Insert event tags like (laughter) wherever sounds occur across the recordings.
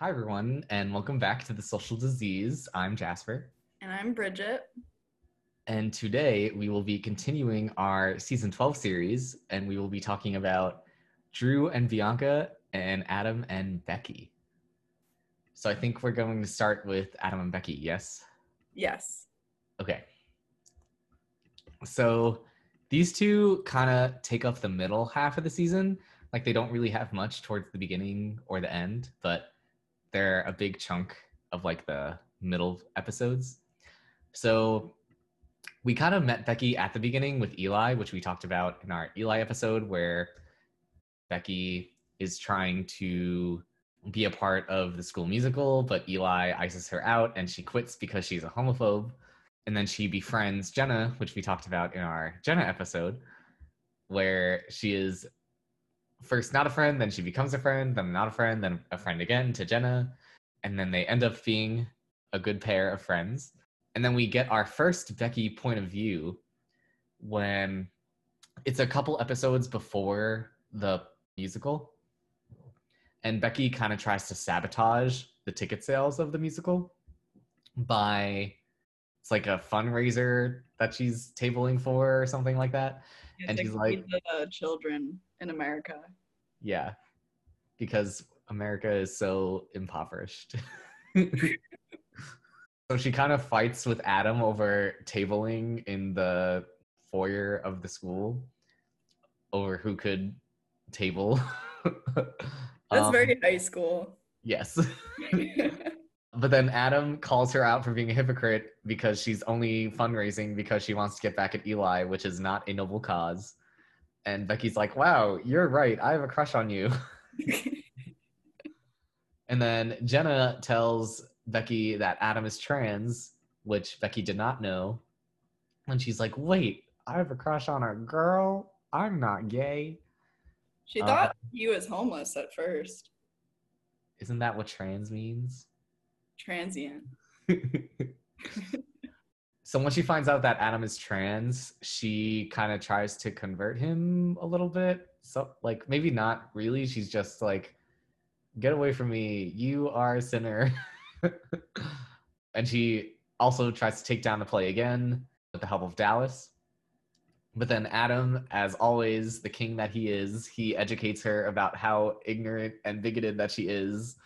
Hi, everyone, and welcome back to The Social Disease. I'm Jasper, And I'm Bridget. and today we will be continuing our season 12 series, and we will be talking about Drew and Bianca and Adam and Becky. So I think we're going to start with Adam and Becky, yes? Yes. Okay. So these two kind of take up the middle half of the season. Like they don't really have much towards the beginning or the end, but they're a big chunk of like the middle episodes. So we kind of met Becky at the beginning with Eli, which we talked about in our Eli episode, where Becky is trying to be a part of the school musical, but Eli ices her out and she quits because she's a homophobe. And then she befriends Jenna, which we talked about in our Jenna episode, where she is first not a friend, then she becomes a friend, then not a friend, then a friend again to Jenna. And then they end up being a good pair of friends. And then we get our first Becky point of view when it's a couple episodes before the musical. And Becky kind of tries to sabotage the ticket sales of the musical by it's like a fundraiser that she's tabling for or something like that. Yeah, And he's like- the children in America. Yeah. Because America is so impoverished. (laughs) so she kind of fights with Adam over tabling in the foyer of the school over who could table. (laughs) That's Um, very high school. Yes. (laughs) But then Adam calls her out for being a hypocrite because she's only fundraising because she wants to get back at Eli, which is not a noble cause. And Becky's like, wow, you're right. I have a crush on you. (laughs) And then Jenna tells Becky that Adam is trans, which Becky did not know. And she's like, wait, I have a crush on a girl. I'm not gay. she Uh, thought he was homeless at first. Isn't that what trans means? Transient. (laughs) so when she finds out that Adam is trans, she kind of tries to convert him a little bit. So like maybe not really. She's just like, get away from me. You are a sinner. (laughs) and she also tries to take down the play again with the help of Dallas. But then Adam, as always, the king that he is, he educates her about how ignorant and bigoted that she is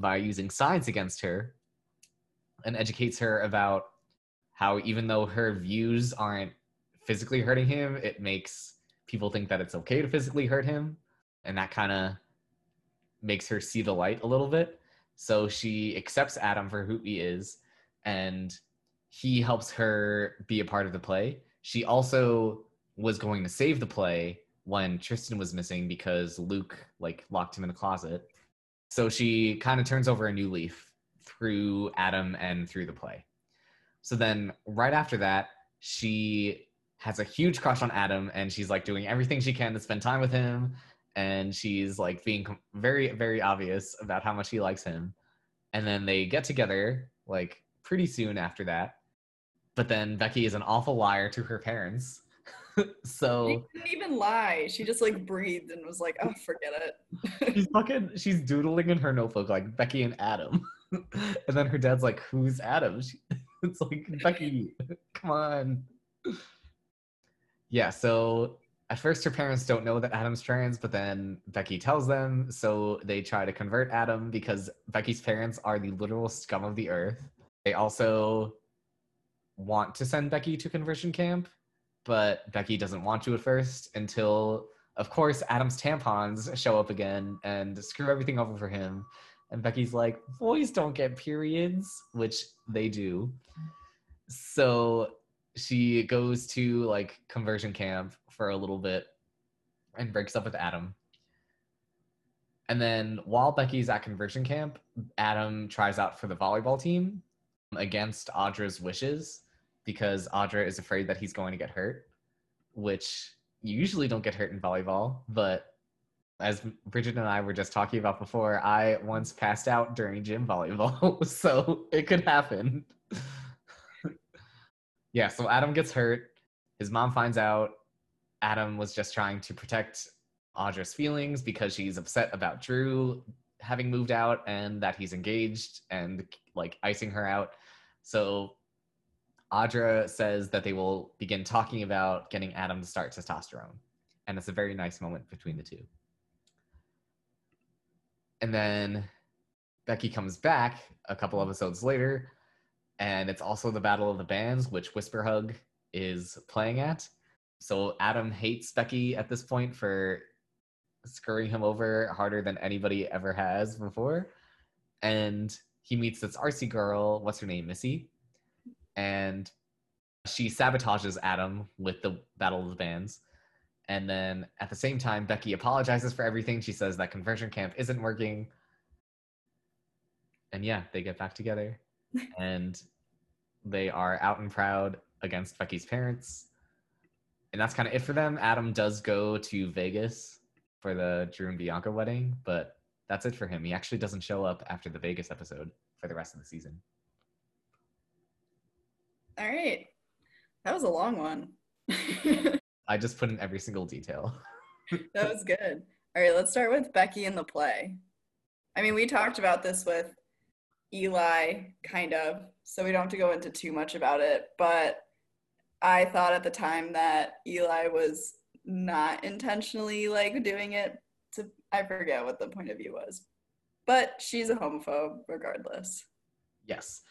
by using signs against her and educates her about how even though her views aren't physically hurting him, it makes people think that it's okay to physically hurt him. And that kind of makes her see the light a little bit. So she accepts Adam for who he is and he helps her be a part of the play. She also was going to save the play when Tristan was missing because Luke like locked him in the closet. So she kind of turns over a new leaf through Adam and through the play. So then right after that, she has a huge crush on Adam and she's like doing everything she can to spend time with him and she's like being very very obvious about how much she likes him. And then they get together like pretty soon after that. But then Becky is an awful liar to her parents. (laughs) She so didn't even lie. She just like breathed and was like, oh, forget it. she's (laughs) fucking she's doodling in her notebook like Becky and Adam. (laughs) and then her dad's like, "Who's Adam?" She, it's like Becky. Come on. Yeah, so at first her parents don't know that Adam's trans, but then Becky tells them, so they try to convert Adam because Becky's parents are the literal scum of the earth. They also want to send Becky to conversion camp, but Becky doesn't want to at first until of course Adam's tampons show up again and screw everything over for him. And Becky's like, boys don't get periods, which they do. So she goes to like conversion camp for a little bit and breaks up with Adam. And then while Becky's at conversion camp, Adam tries out for the volleyball team against Audra's wishes because Audra is afraid that he's going to get hurt, which you usually don't get hurt in volleyball, but as Bridget and I were just talking about before, I once passed out during gym volleyball, (laughs) so it could happen. (laughs) yeah, so Adam gets hurt. His mom finds out Adam was just trying to protect Audra's feelings because she's upset about Drew having moved out and that he's engaged and like icing her out. So Audra says that they will begin talking about getting Adam to start testosterone. And it's a very nice moment between the two. And then Becky comes back a couple episodes later, and it's also the Battle of the Bands, which Whisper Hug is playing at. So Adam hates Becky at this point for screwing him over harder than anybody ever has before. And he meets this RC girl, what's her name, Missy? And she sabotages Adam with the Battle of the Bands. And then at the same time, Becky apologizes for everything. She says that conversion camp isn't working. And yeah, they get back together (laughs) and they are out and proud against Becky's parents. And that's kind of it for them. Adam does go to Vegas for the Drew and Bianca wedding, but that's it for him. He actually doesn't show up after the Vegas episode for the rest of the season. All right. That was a long one. (laughs) I just put in every single detail. that was good. All right, let's start with Becky in the play. I mean, we talked about this with Eli, kind of, so we don't have to go into too much about it, but I thought at the time that Eli was not intentionally like doing it to I forget what the point of view was. But she's a homophobe regardless. Yes.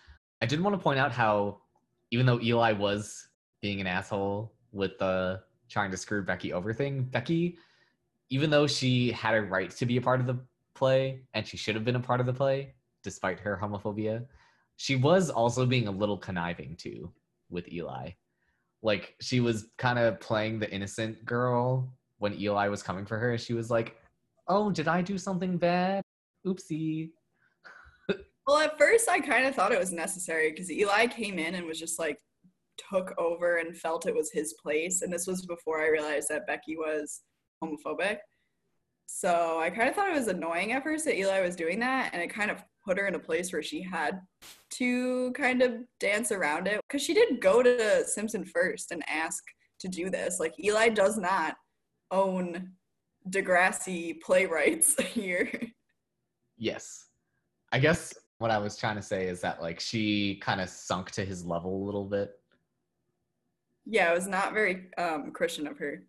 I did want to point out how even though Eli was being an asshole with the trying to screw Becky over thing, Becky, even though she had a right to be a part of the play and she should have been a part of the play, despite her homophobia, she was also being a little conniving too with Eli. Like she was kind of playing the innocent girl when Eli was coming for her. She was like, "Oh, did I do something bad? Oopsie." Well, at first I kind of thought it was necessary because Eli came in and was just like took over and felt it was his place, and this was before I realized that Becky was homophobic. So I kind of thought it was annoying at first that Eli was doing that, and it kind of put her in a place where she had to kind of dance around it because she did go to Simpson first and ask to do this. Like Eli does not own Degrassi playwrights (laughs) here. Yes. I guess what I was trying to say is that like she kind of sunk to his level a little bit. Yeah, it was not very um Christian of her,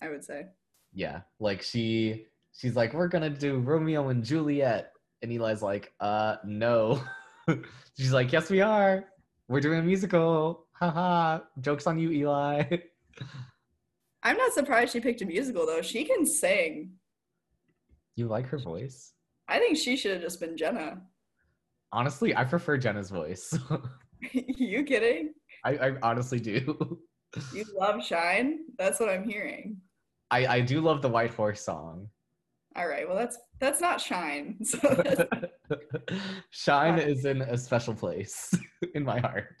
I would say. Yeah. Like she she's like, We're gonna do Romeo and Juliet and Eli's like, uh, no. (laughs) She's like, yes, we are. We're doing a musical. Haha. Joke's on you, Eli. (laughs) I'm not surprised she picked a musical though. She can sing. You like her voice? I think she should have just been Jenna. Honestly, I prefer Jenna's voice. (laughs) you kidding? I, I honestly do. (laughs) You love Shine? That's what I'm hearing. I, I do love the White Horse song. All right. Well, that's that's not shine. (laughs) So shine is in a special place in my heart.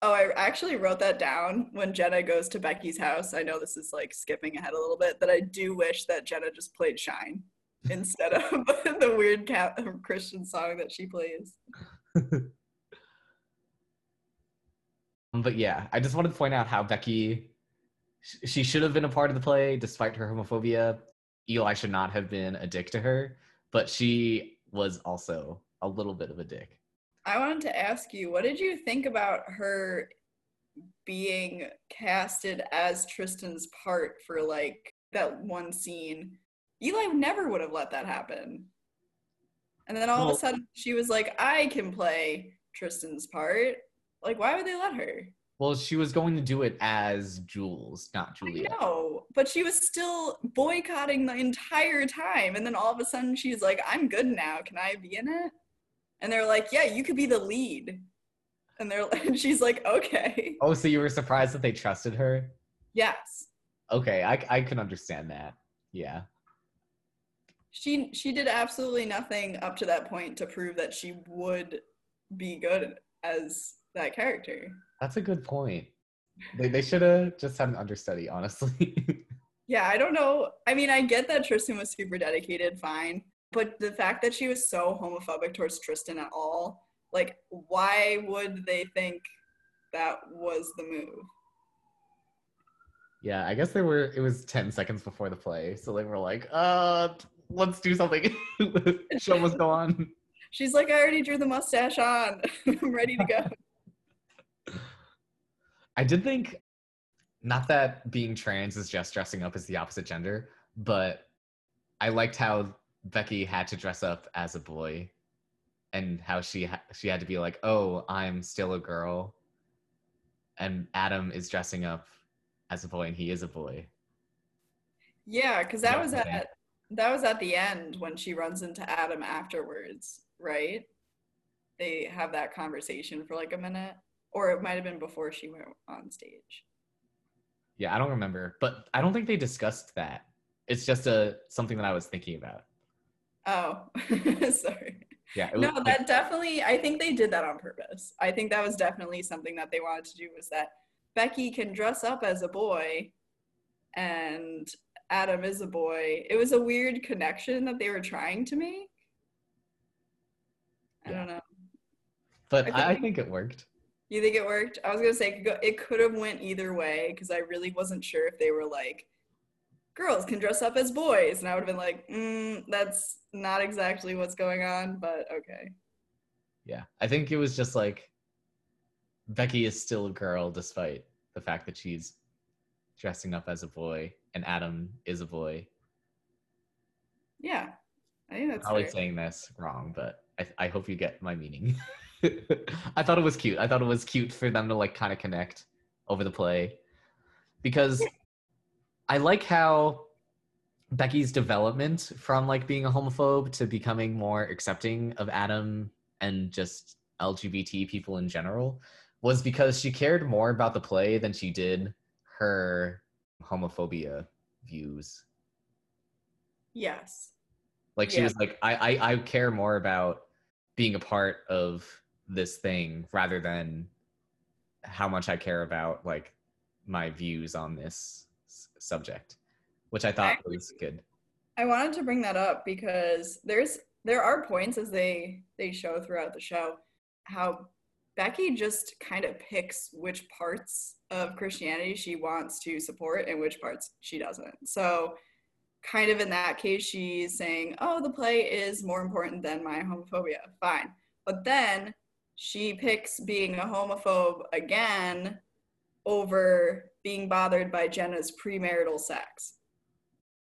Oh, I actually wrote that down when Jenna goes to Becky's house. I know this is like skipping ahead a little bit, but I do wish that Jenna just played Shine instead of (laughs) the weird cat Christian song that she plays. (laughs) Um, but yeah, I just wanted to point out how Becky she should have been a part of the play despite her homophobia Eli should not have been a dick to her, but she was also a little bit of a dick. I wanted to ask you, what did you think about her being casted as Tristan's part for like that one scene? Eli never would have let that happen. And then all well, of a sudden she was like, I can play Tristan's part. Like, why would they let her? Well, she was going to do it as Jules, not Julia. No, but she was still boycotting the entire time. And then all of a sudden she's like, I'm good now. Can I be in it? And they're like, Yeah, you could be the lead. And they're (laughs) and she's like, Okay. Oh, so you were surprised that they trusted her? Yes. Okay, I I can understand that. Yeah. She she did absolutely nothing up to that point to prove that she would be good as that character. That's a good point. They, they should have just had an understudy, honestly. (laughs) yeah, I don't know. I mean, I get that Tristan was super dedicated, fine. But the fact that she was so homophobic towards Tristan at all, like, why would they think that was the move? Yeah, I guess they were, it was 10 seconds before the play. So they were like, uh, let's do something. (laughs) Show must go on. She's like, I already drew the mustache on. (laughs) I'm ready to go. I did think, not that being trans is just dressing up as the opposite gender, but I liked how Becky had to dress up as a boy, and how she ha- she had to be like, "Oh, I'm still a girl," and Adam is dressing up as a boy, and he is a boy. Yeah, because that Yeah, was okay. at that was at the end when she runs into Adam afterwards, right? They have that conversation for like a minute, or it might have been before she went on stage. Yeah, I don't remember, but I don't think they discussed that. It's just a something that I was thinking about. Oh, (laughs) sorry. Yeah, it No, that definitely. I think they did that on purpose. I think that was definitely something that they wanted to do. Was that Becky can dress up as a boy, and Adam is a boy. It was a weird connection that they were trying to make. I Yeah. don't know. but I I, think- it worked. You think it worked? I was gonna say it could, it could have went either way because I really wasn't sure if they were like, girls can dress up as boys, and I would have been like, mm, that's not exactly what's going on, but okay. Yeah, I think it was just like Becky is still a girl despite the fact that she's dressing up as a boy, and Adam is a boy. Yeah, I think that's Probably fair. saying this wrong, but I, I hope you get my meaning. (laughs) I thought it was cute. I thought it was cute for them to like kind of connect over the play because I like how Becky's development from like being a homophobe to becoming more accepting of Adam and just LGBT people in general was because she cared more about the play than she did her homophobia views. Yes. Like she Yeah. was like, I, I I care more about being a part of this thing rather than how much I care about like my views on this s- subject, which I thought was good. I wanted to bring that up because there's there are points as they they show throughout the show how Becky just kind of picks which parts of Christianity she wants to support and which parts she doesn't. So kind of in that case she's saying, "Oh, the play is more important than my homophobia." Fine. But then she picks being a homophobe again over being bothered by Jenna's premarital sex.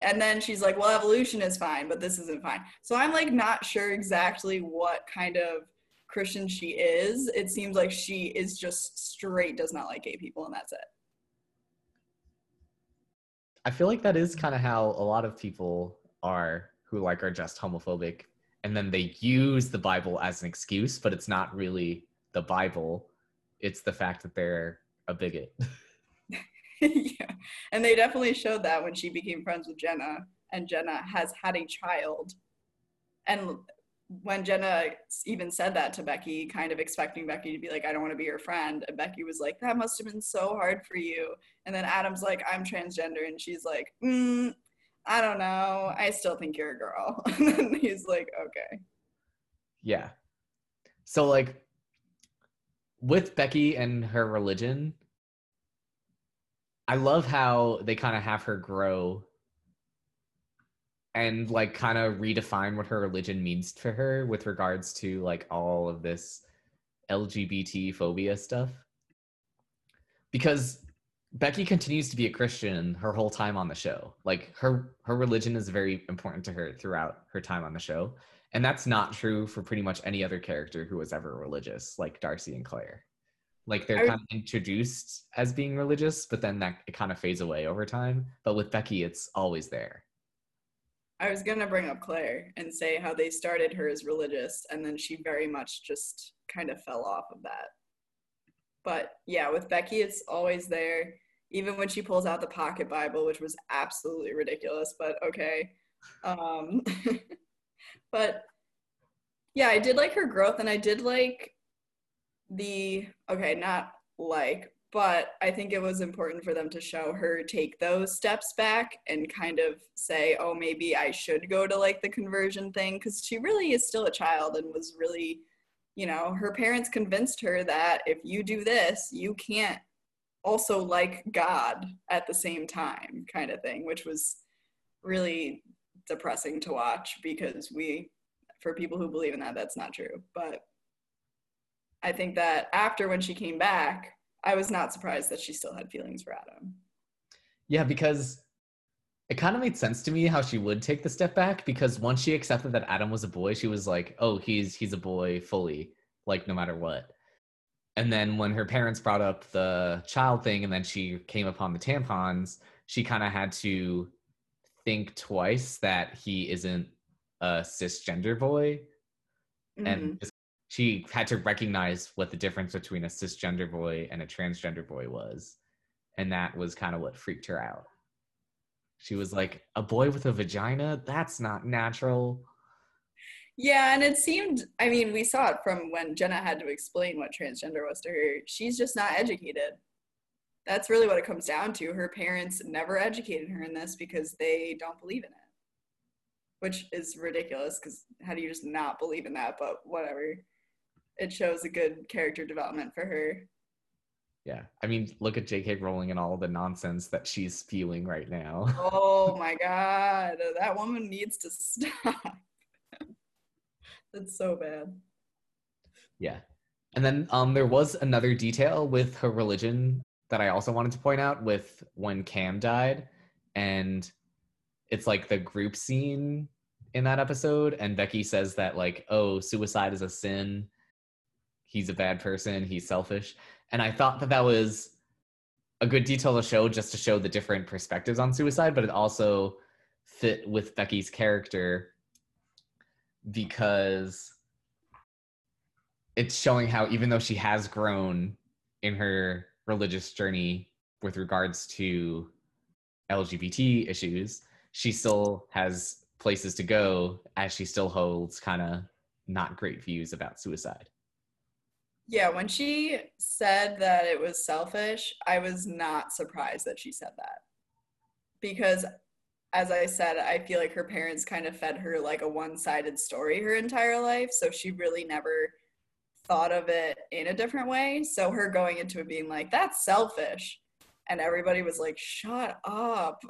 And then she's like, well, evolution is fine, but this isn't fine. So I'm like not sure exactly what kind of Christian she is. It seems like she is just straight does not like gay people, and that's it. I feel like that is kind of how a lot of people are who like are just homophobic and then they use the Bible as an excuse, but it's not really the Bible. It's the fact that they're a bigot. (laughs) yeah. And they definitely showed that when she became friends with Jenna, and Jenna has had a child. And when Jenna even said that to Becky, kind of expecting Becky to be like, I don't want to be your friend. And Becky was like, that must have been so hard for you. And then Adam's like, I'm transgender. And she's like, mm, I don't know. I still think you're a girl. (laughs) and he's like, okay. Yeah. So like with Becky and her religion, I love how they kind of have her grow and like kind of redefine what her religion means to her with regards to like all of this LGBT phobia stuff. Because Becky continues to be a Christian her whole time on the show. Like her her religion is very important to her throughout her time on the show. And that's not true for pretty much any other character who was ever religious, like Darcy and Claire. Like they're kind of introduced as being religious, but then that it kind of fades away over time. But with Becky, it's always there. I was gonna bring up Claire and say how they started her as religious and then she very much just kind of fell off of that. But yeah, with Becky, it's always there. Even when she pulls out the pocket Bible, which was absolutely ridiculous, but okay. Um, (laughs) but yeah, I did like her growth and I did like the, okay, not like, but I think it was important for them to show her take those steps back and kind of say, oh, maybe I should go to like the conversion thing because she really is still a child and was really, you know, her parents convinced her that if you do this, you can't also like God at the same time, kind of thing, which was really depressing to watch because we for people who believe in that that's not true. But i think that after when she came back i was not surprised that she still had feelings for adam Yeah, because it kind of made sense to me how she would take the step back because once she accepted that Adam was a boy, she was like, "Oh, he's he's a boy fully, like no matter what." And then when her parents brought up the child thing and then she came upon the tampons, she kind of had to think twice that he isn't a cisgender boy and Mhm. just- she had to recognize what the difference between a cisgender boy and a transgender boy was and that was kind of what freaked her out she was like a boy with a vagina that's not natural Yeah, and it seemed, I mean, we saw it from when Jenna had to explain what transgender was to her. She's just not educated. That's really what it comes down to. Her parents never educated her in this because they don't believe in it, which is ridiculous because how do you just not believe in that? But whatever. It shows a good character development for her. yeah i mean look at jk rowling and all the nonsense that she's spewing right now (laughs) Oh my God, that woman needs to stop. (laughs) That's so bad. Yeah. And then um, there was another detail with her religion that I also wanted to point out with when Cam died. And it's like the group scene in that episode. And Becky says that, like, oh, suicide is a sin. He's a bad person. He's selfish. And I thought that that was a good detail to show just to show the different perspectives on suicide, but it also fit with Becky's character because it's showing how even though she has grown in her religious journey with regards to LGBT issues, she still has places to go as she still holds kind of not great views about suicide. Yeah, when she said that it was selfish, I was not surprised that she said that. Because, as I said, I feel like her parents kind of fed her like a one sided story her entire life. So she really never thought of it in a different way. So her going into it being like, that's selfish. And everybody was like, shut up.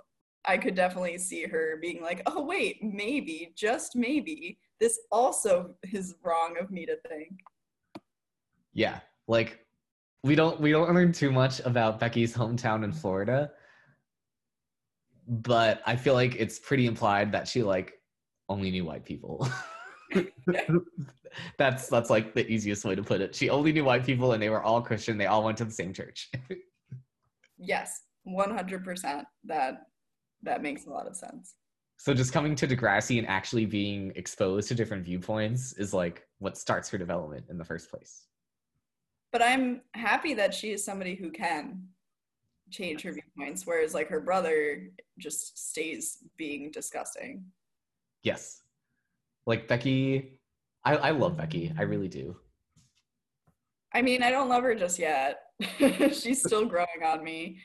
I could definitely see her being like, oh, wait, maybe, just maybe, this also is wrong of me to think. Yeah, like we don't we don't learn too much about Becky's hometown in Florida, but I feel like it's pretty implied that she like only knew white people. (laughs) that's that's like the easiest way to put it. She only knew white people and they were all Christian. They all went to the same church. Yes, 100%. That that makes a lot of sense. so just coming to Degrassi and actually being exposed to different viewpoints is like what starts her development in the first place. But I'm happy that she is somebody who can change her viewpoints whereas like her brother just stays being disgusting. Yes. Like Becky I, I love Becky. I really do. I mean, I don't love her just yet. (laughs) She's still growing on me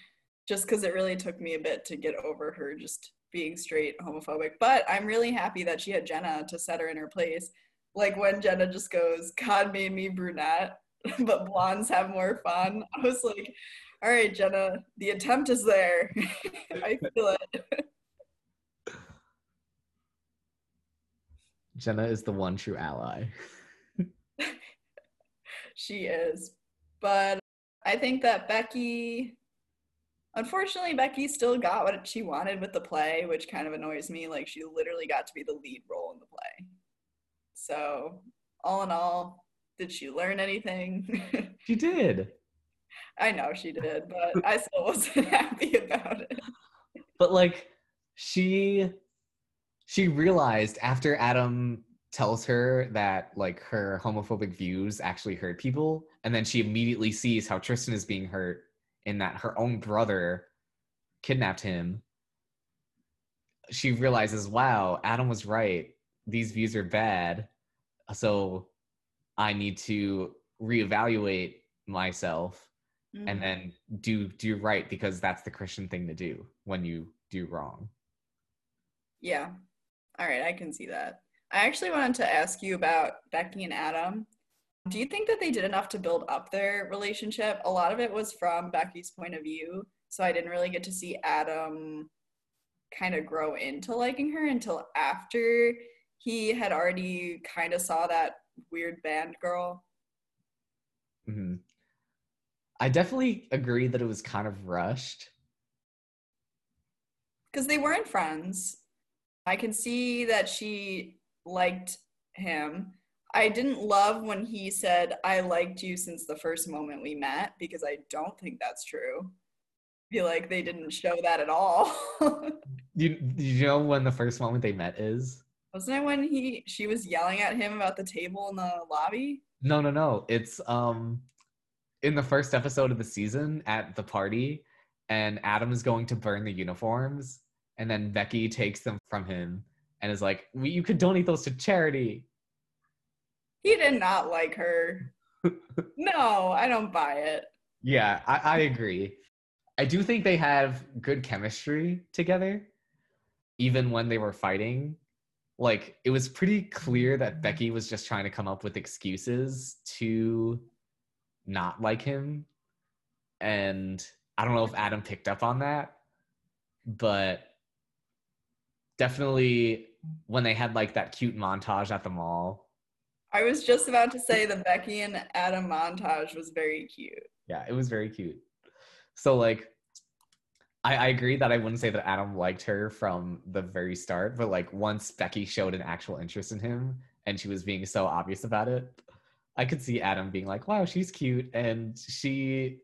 just cuz it really took me a bit to get over her just being straight homophobic. But I'm really happy that she had Jenna to set her in her place. Like when Jenna just goes, God made me brunette, (laughs) but blondes have more fun. I was like, all right, Jenna, the attempt is there. (laughs) I feel it. Jenna is the one true ally. (laughs) She is. But I think that Becky, unfortunately, Becky still got what she wanted with the play, which kind of annoys me. Like, she literally got to be the lead role in the play. So, all in all, did she learn anything? (laughs) She did. I know she did, but (laughs) I still wasn't (laughs) happy about it. But like she she realized after Adam tells her that like her homophobic views actually hurt people and then she immediately sees how Tristan is being hurt in that her own brother kidnapped him. She realizes, wow, Adam was right. These views are bad. So I need to reevaluate myself Mhm. and then do do right because that's the Christian thing to do when you do wrong. Yeah. All right, I can see that. I actually wanted to ask you about Becky and Adam. Do you think that they did enough to build up their relationship? A lot of it was from Becky's point of view, so I didn't really get to see Adam kind of grow into liking her until after he had already kind of saw that weird band girl. hmm I definitely agree that it was kind of rushed. Because they weren't friends. I can see that she liked him. I didn't love when he said, I liked you since the first moment we met, because I don't think that's true. I feel like they didn't show that at all. (laughs) You you know when the first moment they met is? Wasn't it when he she was yelling at him about the table in the lobby? No, no, no. It's um in the first episode of the season at the party, and Adam is going to burn the uniforms, and then Becky takes them from him and is like, well, "You could donate those to charity." He did not like her. (laughs) no, I don't buy it. Yeah, I, I agree. I do think they have good chemistry together, even when they were fighting. Like, it was pretty clear that Becky was just trying to come up with excuses to not like him. And I don't know if Adam picked up on that, but definitely when they had like that cute montage at the mall. I was just about to say the Becky and Adam montage was very cute. Yeah, it was very cute. So like I, I agree that I wouldn't say that Adam liked her from the very start, but like once Becky showed an actual interest in him and she was being so obvious about it, I could see Adam being like, wow, she's cute. And she,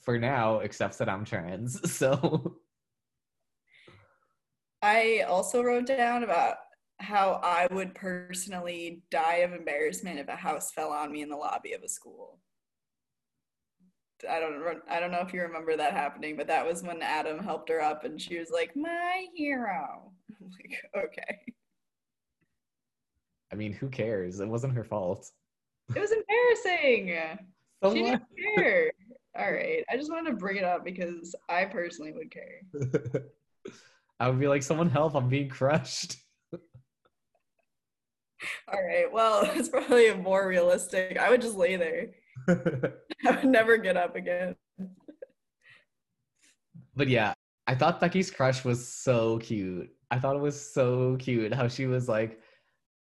for now, accepts that I'm trans. (laughs) So I also wrote down about how I would personally die of embarrassment if a house fell on me in the lobby of a school. I don't I don't know if you remember that happening, but that was when Adam helped her up and she was like, "My hero." (laughs) I'm like, "Okay." I mean, who cares? It wasn't her fault. It was embarrassing. (laughs) So she didn't care. All right. I just wanted to bring it up because I personally would care. (laughs) I would be like, someone help, I'm being crushed. All right. Well, it's probably more realistic. I would just lay there. (laughs) I would never get up again. but yeah, I thought Becky's crush was so cute. I thought it was so cute how she was like,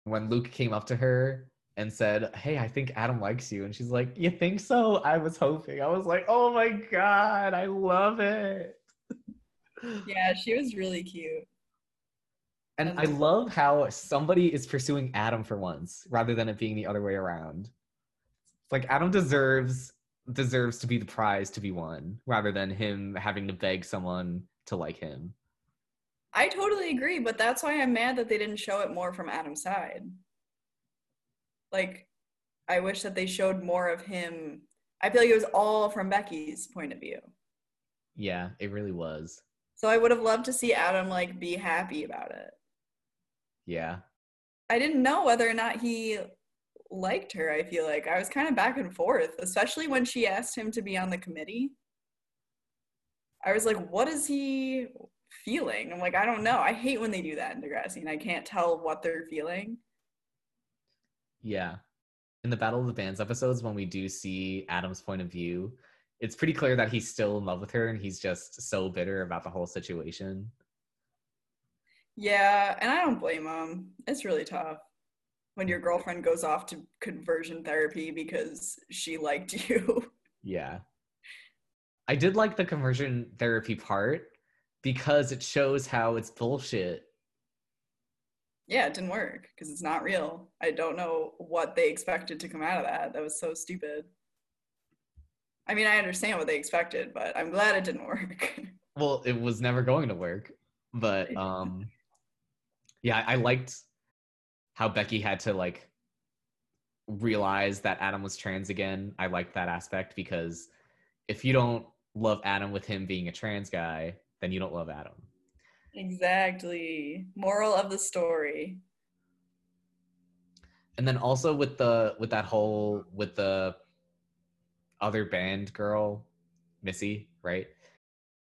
when Luke came up to her and said, Hey, I think Adam likes you. And she's like, You think so? I was hoping. I was like, Oh my God, I love it. (laughs) Yeah, she was really cute. And I love how somebody is pursuing Adam for once rather than it being the other way around. Like Adam deserves deserves to be the prize to be won rather than him having to beg someone to like him. I totally agree, but that's why I'm mad that they didn't show it more from Adam's side. Like, I wish that they showed more of him. I feel like it was all from Becky's point of view. Yeah, it really was. So I would have loved to see Adam like be happy about it. Yeah. I didn't know whether or not he liked her. I feel like I was kind of back and forth, especially when she asked him to be on the committee. I was like, what is he feeling? I'm like, I don't know. I hate when they do that in Degrassi and I can't tell what they're feeling. Yeah. In the Battle of the Bands episodes, when we do see Adam's point of view, it's pretty clear that he's still in love with her and he's just so bitter about the whole situation. Yeah, and I don't blame him. It's really tough when your girlfriend goes off to conversion therapy because she liked (laughs) you. Yeah. I did like the conversion therapy part because it shows how it's bullshit. yeah, it didn't work because it's not real. I don't know what they expected to come out of that. That was so stupid. I mean, I understand what they expected, but I'm glad it didn't (laughs) work. Well, it was never going to work. But (laughs) um yeah, I liked how Becky had to like realize that Adam was trans again. I liked that aspect because if you don't love Adam with him being a trans guy, then you don't love Adam. exactly. Moral of the story. And then also with the with that whole with the other band girl, Missy, right?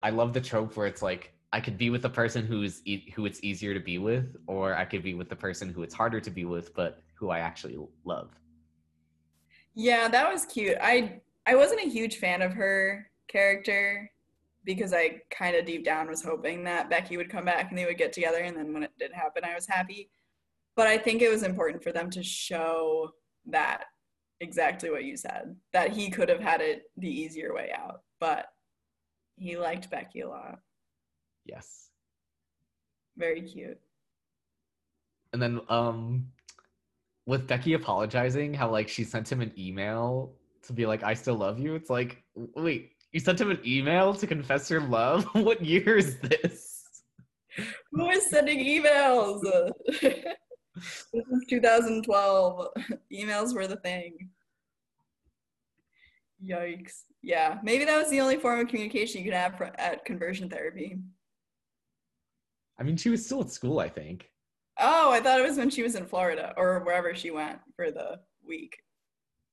I love the trope where it's like I could be with the person who's e- who it's easier to be with, or I could be with the person who it's harder to be with, but who I actually love. Yeah, that was cute. I I wasn't a huge fan of her character because I kind of deep down was hoping that Becky would come back and they would get together. And then when it did happen, I was happy. But I think it was important for them to show that exactly what you said that he could have had it the easier way out, but he liked Becky a lot. Yes. Very cute. And then um with Becky apologizing, how like she sent him an email to be like, I still love you. It's like, wait, you sent him an email to confess your love? (laughs) what year is this? Who is sending emails? (laughs) this is 2012. Emails were the thing. Yikes. Yeah, maybe that was the only form of communication you could have at conversion therapy. I mean, she was still at school, I think. Oh, I thought it was when she was in Florida or wherever she went for the week.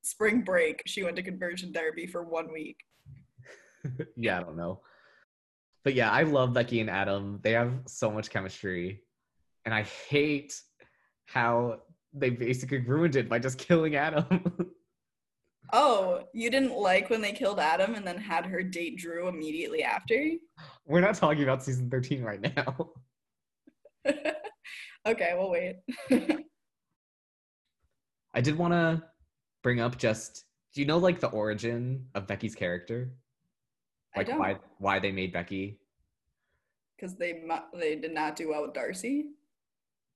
Spring break, she went to conversion therapy for one week. (laughs) yeah, I don't know. But yeah, I love Becky and Adam. They have so much chemistry. And I hate how they basically ruined it by just (laughs) killing Adam. oh, you didn't like when they killed Adam and then had her date Drew immediately after? We're not talking about season 13 right now. (laughs) (laughs) okay, we'll wait. (laughs) I did want to bring up just do you know like the origin of Becky's character? Like why why they made Becky? Because they they did not do well with Darcy.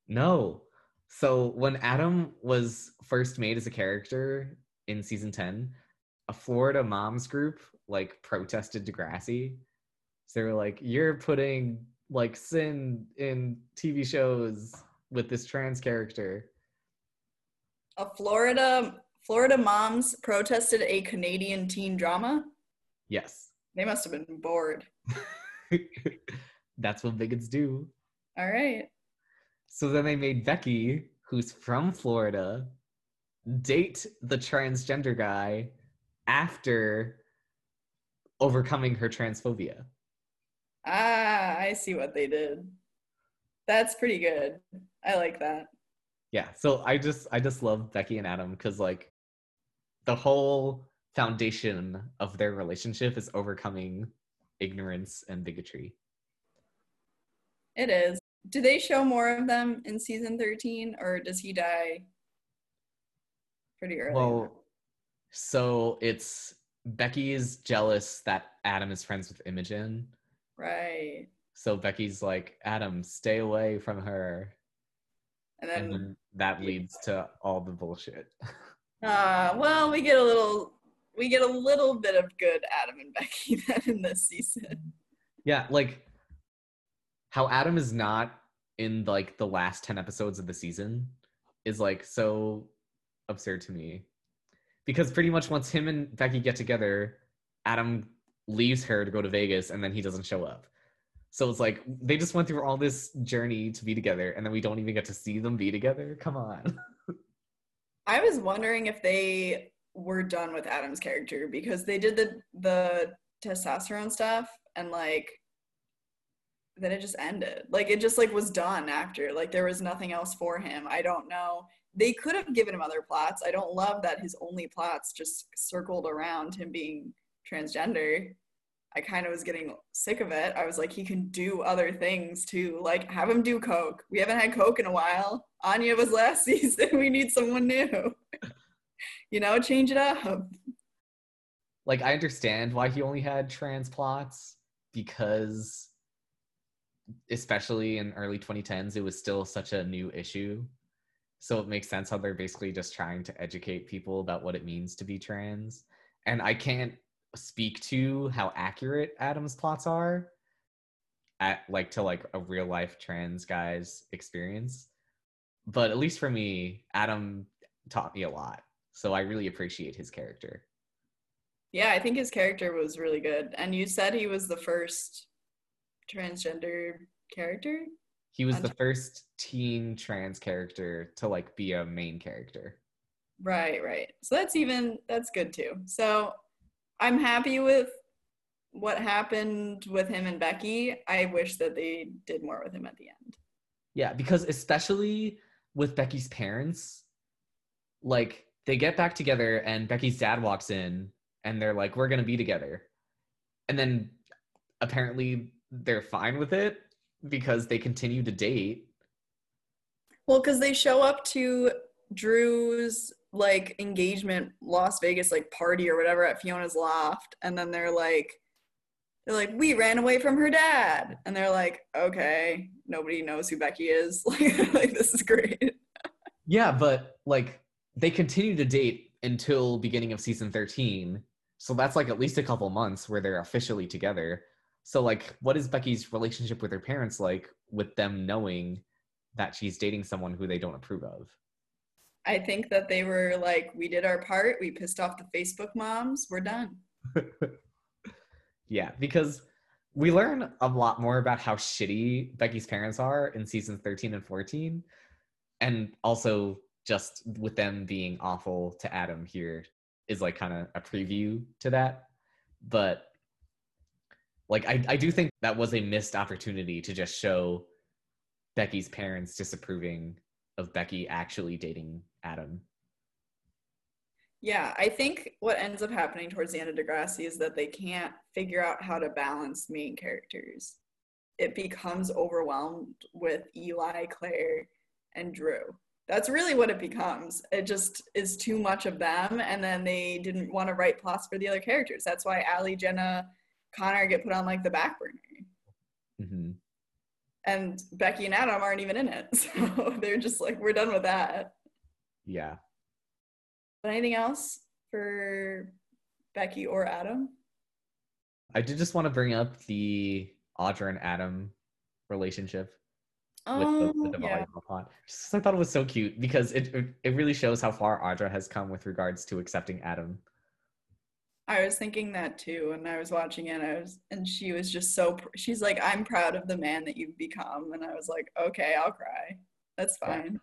No. So when Adam was first made as a character in season 10, a Florida moms group like protested Degrassi. So they were like, You're putting like sin in TV shows with this trans character. A Florida Florida moms protested a Canadian teen drama? Yes. They must have been bored. (laughs) That's what bigots do. All right. So then they made Becky, who's from Florida, date the transgender guy after overcoming her transphobia. Ah, I see what they did. That's pretty good. I like that. Yeah, so I just I just love Becky and Adam cuz like the whole foundation of their relationship is overcoming ignorance and bigotry. It is. Do they show more of them in season 13 or does he die pretty early? Well, so it's Becky is jealous that Adam is friends with Imogen. Right. So Becky's like, Adam, stay away from her. And then, and then that leads to all the bullshit. (laughs) Uh, well, we get a little we get a little bit of good Adam and Becky (laughs) then in this season. Yeah, like how Adam is not in like the last 10 episodes of the season is like so absurd to me. Because pretty much once him and Becky get together, Adam leaves her to go to Vegas and then he doesn't show up. So it's like they just went through all this journey to be together and then we don't even get to see them be together. Come on. (laughs) I was wondering if they were done with Adam's character because they did the the testosterone stuff and like then it just ended. Like it just like was done after. Like there was nothing else for him. I don't know. They could have given him other plots. I don't love that his only plots just circled around him being transgender. I kind of was getting sick of it. I was like, he can do other things too. Like, have him do coke. We haven't had coke in a while. Anya was last (laughs) season. We need someone new. (laughs) you know, change it up. Like, I understand why he only had trans plots because, especially in early 2010s, it was still such a new issue. So it makes sense how they're basically just trying to educate people about what it means to be trans. And I can't speak to how accurate Adam's plots are at like to like a real life trans guy's experience. But at least for me, Adam taught me a lot. So I really appreciate his character. Yeah, I think his character was really good. And you said he was the first transgender character? He was the first teen trans character to like be a main character. Right, right. So that's even that's good too. So I'm happy with what happened with him and Becky. I wish that they did more with him at the end. Yeah, because especially with Becky's parents, like they get back together and Becky's dad walks in and they're like, We're gonna be together. And then apparently they're fine with it because they continue to date. Well, because they show up to Drew's like engagement Las Vegas like party or whatever at Fiona's loft, and then they're like, they're like, we ran away from her dad, and they're like, okay, nobody knows who Becky is. (laughs) Like, like this is great. Yeah, but like they continue to date until beginning of season 13. So that's like at least a couple months where they're officially together. So like what is Becky's relationship with her parents like with them knowing that she's dating someone who they don't approve of? I think that they were like, we did our part. We pissed off the Facebook moms. We're done. (laughs) yeah, because we learn a lot more about how shitty Becky's parents are in seasons 13 and 14. And also just with them being awful to Adam here is like kind of a preview to that. But like I, I do think that was a missed opportunity to just show Becky's parents disapproving of Becky actually dating Adam. Yeah, I think what ends up happening towards the end of Degrassi is that they can't figure out how to balance main characters. It becomes overwhelmed with Eli, Claire, and Drew. That's really what it becomes. It just is too much of them, and then they didn't want to write plots for the other characters. That's why Ali, Jenna, Connor get put on like the back burner. Mm-hmm. And Becky and Adam aren't even in it. (laughs) So they're just like, we're done with that. Yeah. But anything else for Becky or Adam? I did just want to bring up the Audra and Adam relationship with the, with the oh, yeah. volleyball. Just I thought it was so cute because it, it it really shows how far Audra has come with regards to accepting Adam. I was thinking that too, and I was watching it. I was, and she was just so. She's like, "I'm proud of the man that you've become," and I was like, "Okay, I'll cry. That's fine."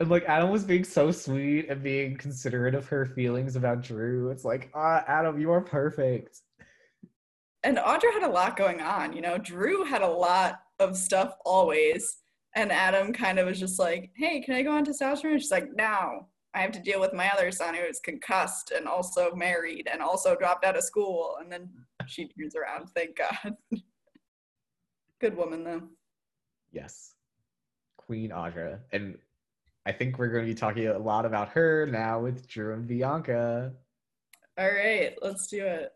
And like Adam was being so sweet and being considerate of her feelings about Drew. It's like, ah, Adam, you are perfect. And Audra had a lot going on. You know, Drew had a lot of stuff always, and Adam kind of was just like, "Hey, can I go on testosterone?" And she's like, "No." I have to deal with my other son who is concussed and also married and also dropped out of school. And then she turns around, thank God. (laughs) Good woman, though. Yes. Queen Audra. And I think we're going to be talking a lot about her now with Drew and Bianca. All right, let's do it.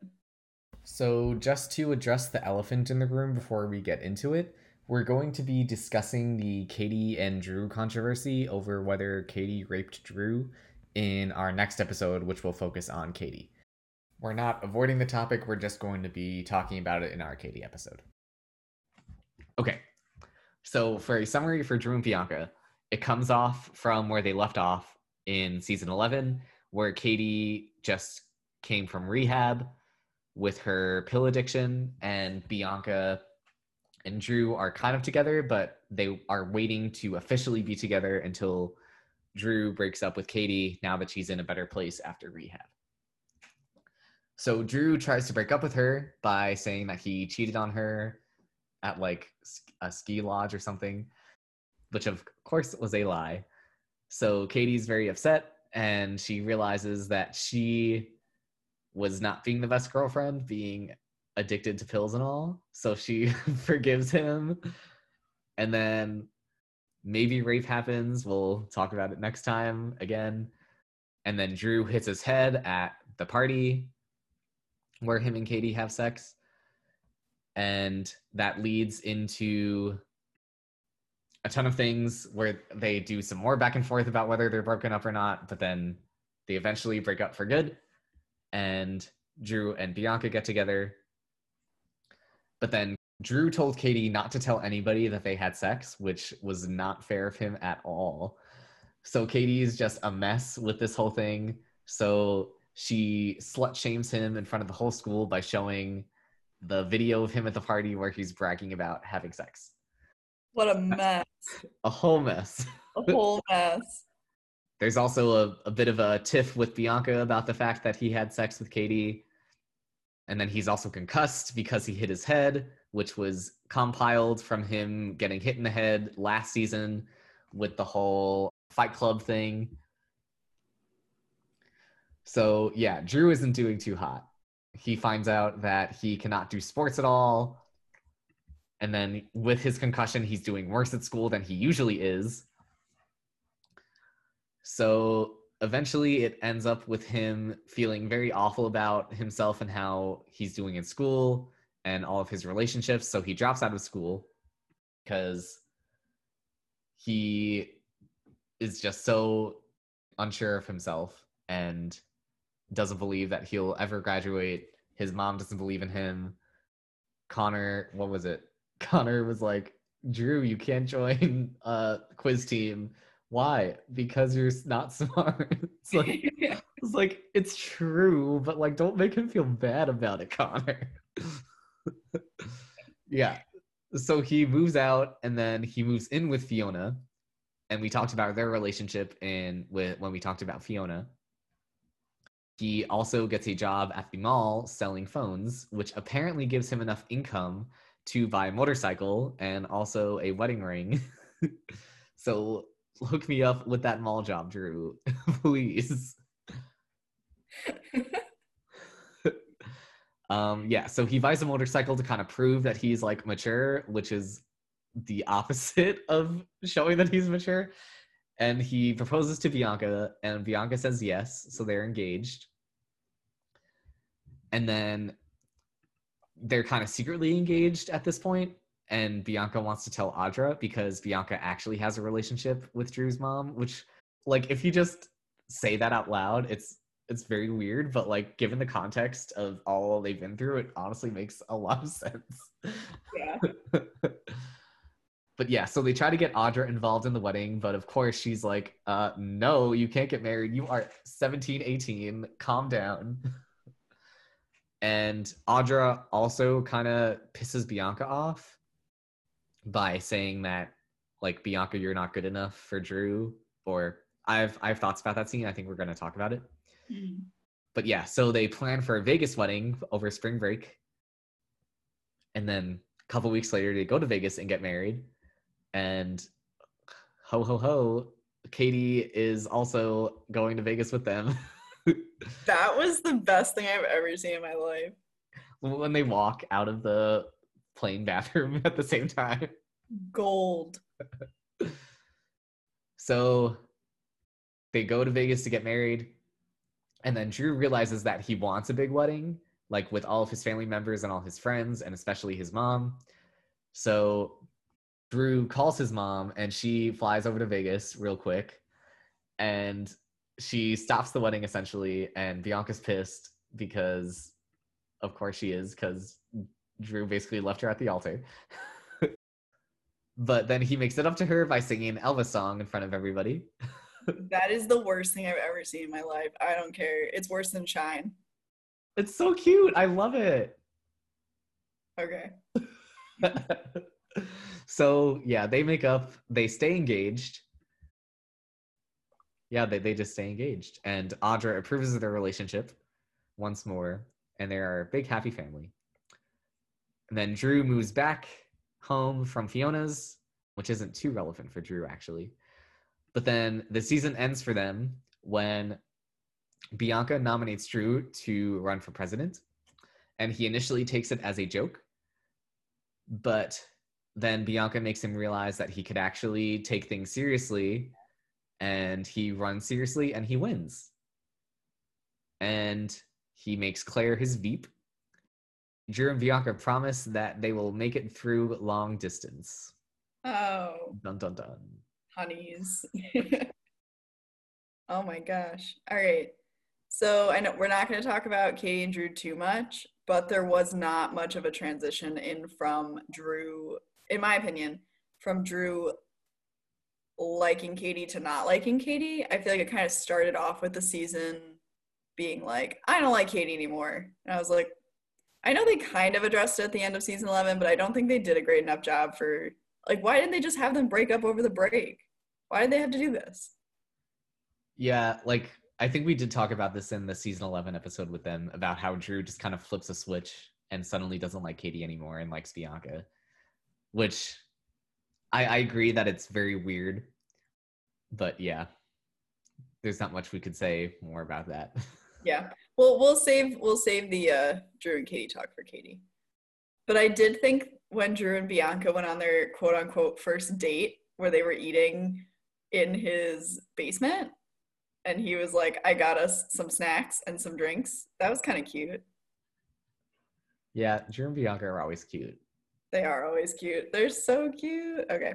So, just to address the elephant in the room before we get into it, we're going to be discussing the Katie and Drew controversy over whether Katie raped Drew in our next episode, which will focus on Katie. We're not avoiding the topic, we're just going to be talking about it in our Katie episode. Okay, so for a summary for Drew and Bianca, it comes off from where they left off in season 11, where Katie just came from rehab with her pill addiction, and Bianca and Drew are kind of together, but they are waiting to officially be together until Drew breaks up with Katie now that she's in a better place after rehab. So Drew tries to break up with her by saying that he cheated on her at like a ski lodge or something, which of course it was a lie. So Katie's very upset and she realizes that she was not being the best girlfriend, being addicted to pills and all. So she (laughs) forgives him. And then maybe rape happens. We'll talk about it next time again. And then Drew hits his head at the party where him and Katie have sex. And that leads into a ton of things where they do some more back and forth about whether they're broken up or not, but then they eventually break up for good. And Drew and Bianca get together but then Drew told Katie not to tell anybody that they had sex, which was not fair of him at all. So Katie is just a mess with this whole thing. So she slut shames him in front of the whole school by showing the video of him at the party where he's bragging about having sex. What a mess. A whole mess. A (laughs) whole mess. There's also a, a bit of a tiff with Bianca about the fact that he had sex with Katie and then he's also concussed because he hit his head, which was compiled from him getting hit in the head last season with the whole Fight Club thing. So, yeah, Drew isn't doing too hot. He finds out that he cannot do sports at all And then with his concussion, he's doing worse at school than he usually is. So eventually it ends up with him feeling very awful about himself and how he's doing in school and all of his relationships. So he drops out of school because he is just so unsure of himself and doesn't believe that he'll ever graduate. His mom doesn't believe in him. Connor, what was it? Connor was like, Drew, you can't join a quiz team why? Because you're not (laughs) smart. It's like (laughs) it's like it's true, but like don't make him feel bad about it, Connor. (laughs) yeah. So he moves out and then he moves in with Fiona. And we talked about their relationship in with when we talked about Fiona. He also gets a job at the mall selling phones, which apparently gives him enough income to buy a motorcycle and also a wedding ring. (laughs) so hook me up with that mall job, Drew, (laughs) please. (laughs) um, yeah, so he buys a motorcycle to kind of prove that he's like mature, which is the opposite of showing that he's mature. And he proposes to Bianca, and Bianca says yes, so they're engaged. And then they're kind of secretly engaged at this point and Bianca wants to tell Audra because Bianca actually has a relationship with Drew's mom, which like if you just say that out loud, it's it's very weird, but like given the context of all they've been through, it honestly makes a lot of sense. Yeah. (laughs) but yeah, so they try to get Audra involved in the wedding, but of course she's like, uh, no, you can't get married. You are 17, 18, calm down. (laughs) and Audra also kind of pisses Bianca off by saying that like Bianca, you're not good enough for Drew, or I've I have thoughts about that scene. I think we're gonna talk about it. Mm-hmm. But yeah, so they plan for a Vegas wedding over spring break, and then a couple weeks later they go to Vegas and get married, and ho ho ho, Katie is also going to Vegas with them. (laughs) that was the best thing I've ever seen in my life. When they walk out of the plane bathroom (laughs) at the same time. Gold. (laughs) so they go to Vegas to get married. And then Drew realizes that he wants a big wedding, like with all of his family members and all his friends, and especially his mom. So Drew calls his mom and she flies over to Vegas real quick. And she stops the wedding essentially. And Bianca's pissed because, of course, she is, because Drew basically left her at the altar. (laughs) but then he makes it up to her by singing Elvis song in front of everybody. (laughs) that is the worst thing I've ever seen in my life. I don't care. It's worse than Shine. It's so cute. I love it. Okay. (laughs) so yeah, they make up, they stay engaged. Yeah, they, they just stay engaged. And Audra approves of their relationship once more, and they are a big happy family. And then Drew moves back home from Fiona's, which isn't too relevant for Drew actually. But then the season ends for them when Bianca nominates Drew to run for president. And he initially takes it as a joke. But then Bianca makes him realize that he could actually take things seriously. And he runs seriously and he wins. And he makes Claire his Veep Drew and Bianca promise that they will make it through long distance. Oh. Dun dun dun. Honeys. (laughs) oh my gosh. All right. So I know we're not going to talk about Katie and Drew too much, but there was not much of a transition in from Drew, in my opinion, from Drew liking Katie to not liking Katie. I feel like it kind of started off with the season being like, I don't like Katie anymore. And I was like, I know they kind of addressed it at the end of season 11, but I don't think they did a great enough job for like why didn't they just have them break up over the break? Why did they have to do this? Yeah, like I think we did talk about this in the season 11 episode with them about how Drew just kind of flips a switch and suddenly doesn't like Katie anymore and likes Bianca, which I, I agree that it's very weird, but yeah, there's not much we could say more about that. (laughs) yeah. Well, we'll save we'll save the uh, Drew and Katie talk for Katie. But I did think when Drew and Bianca went on their quote unquote first date where they were eating in his basement and he was like, I got us some snacks and some drinks. That was kind of cute. Yeah, Drew and Bianca are always cute. They are always cute. They're so cute. Okay.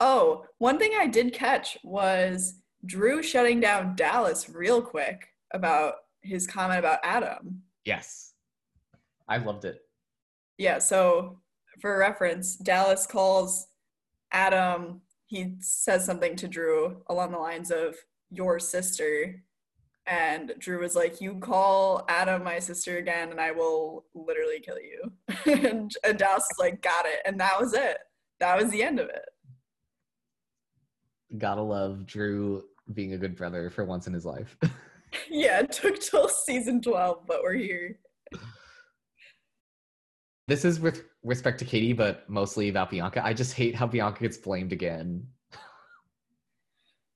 Oh, one thing I did catch was Drew shutting down Dallas real quick about his comment about Adam. Yes. I loved it. Yeah, so for reference, Dallas calls Adam, he says something to Drew along the lines of, your sister. And Drew was like, You call Adam my sister again, and I will literally kill you. (laughs) and, and Dallas was like, Got it. And that was it. That was the end of it. Gotta love Drew being a good brother for once in his life. (laughs) yeah, it took till season 12, but we're here. This is with respect to Katie, but mostly about Bianca. I just hate how Bianca gets blamed again.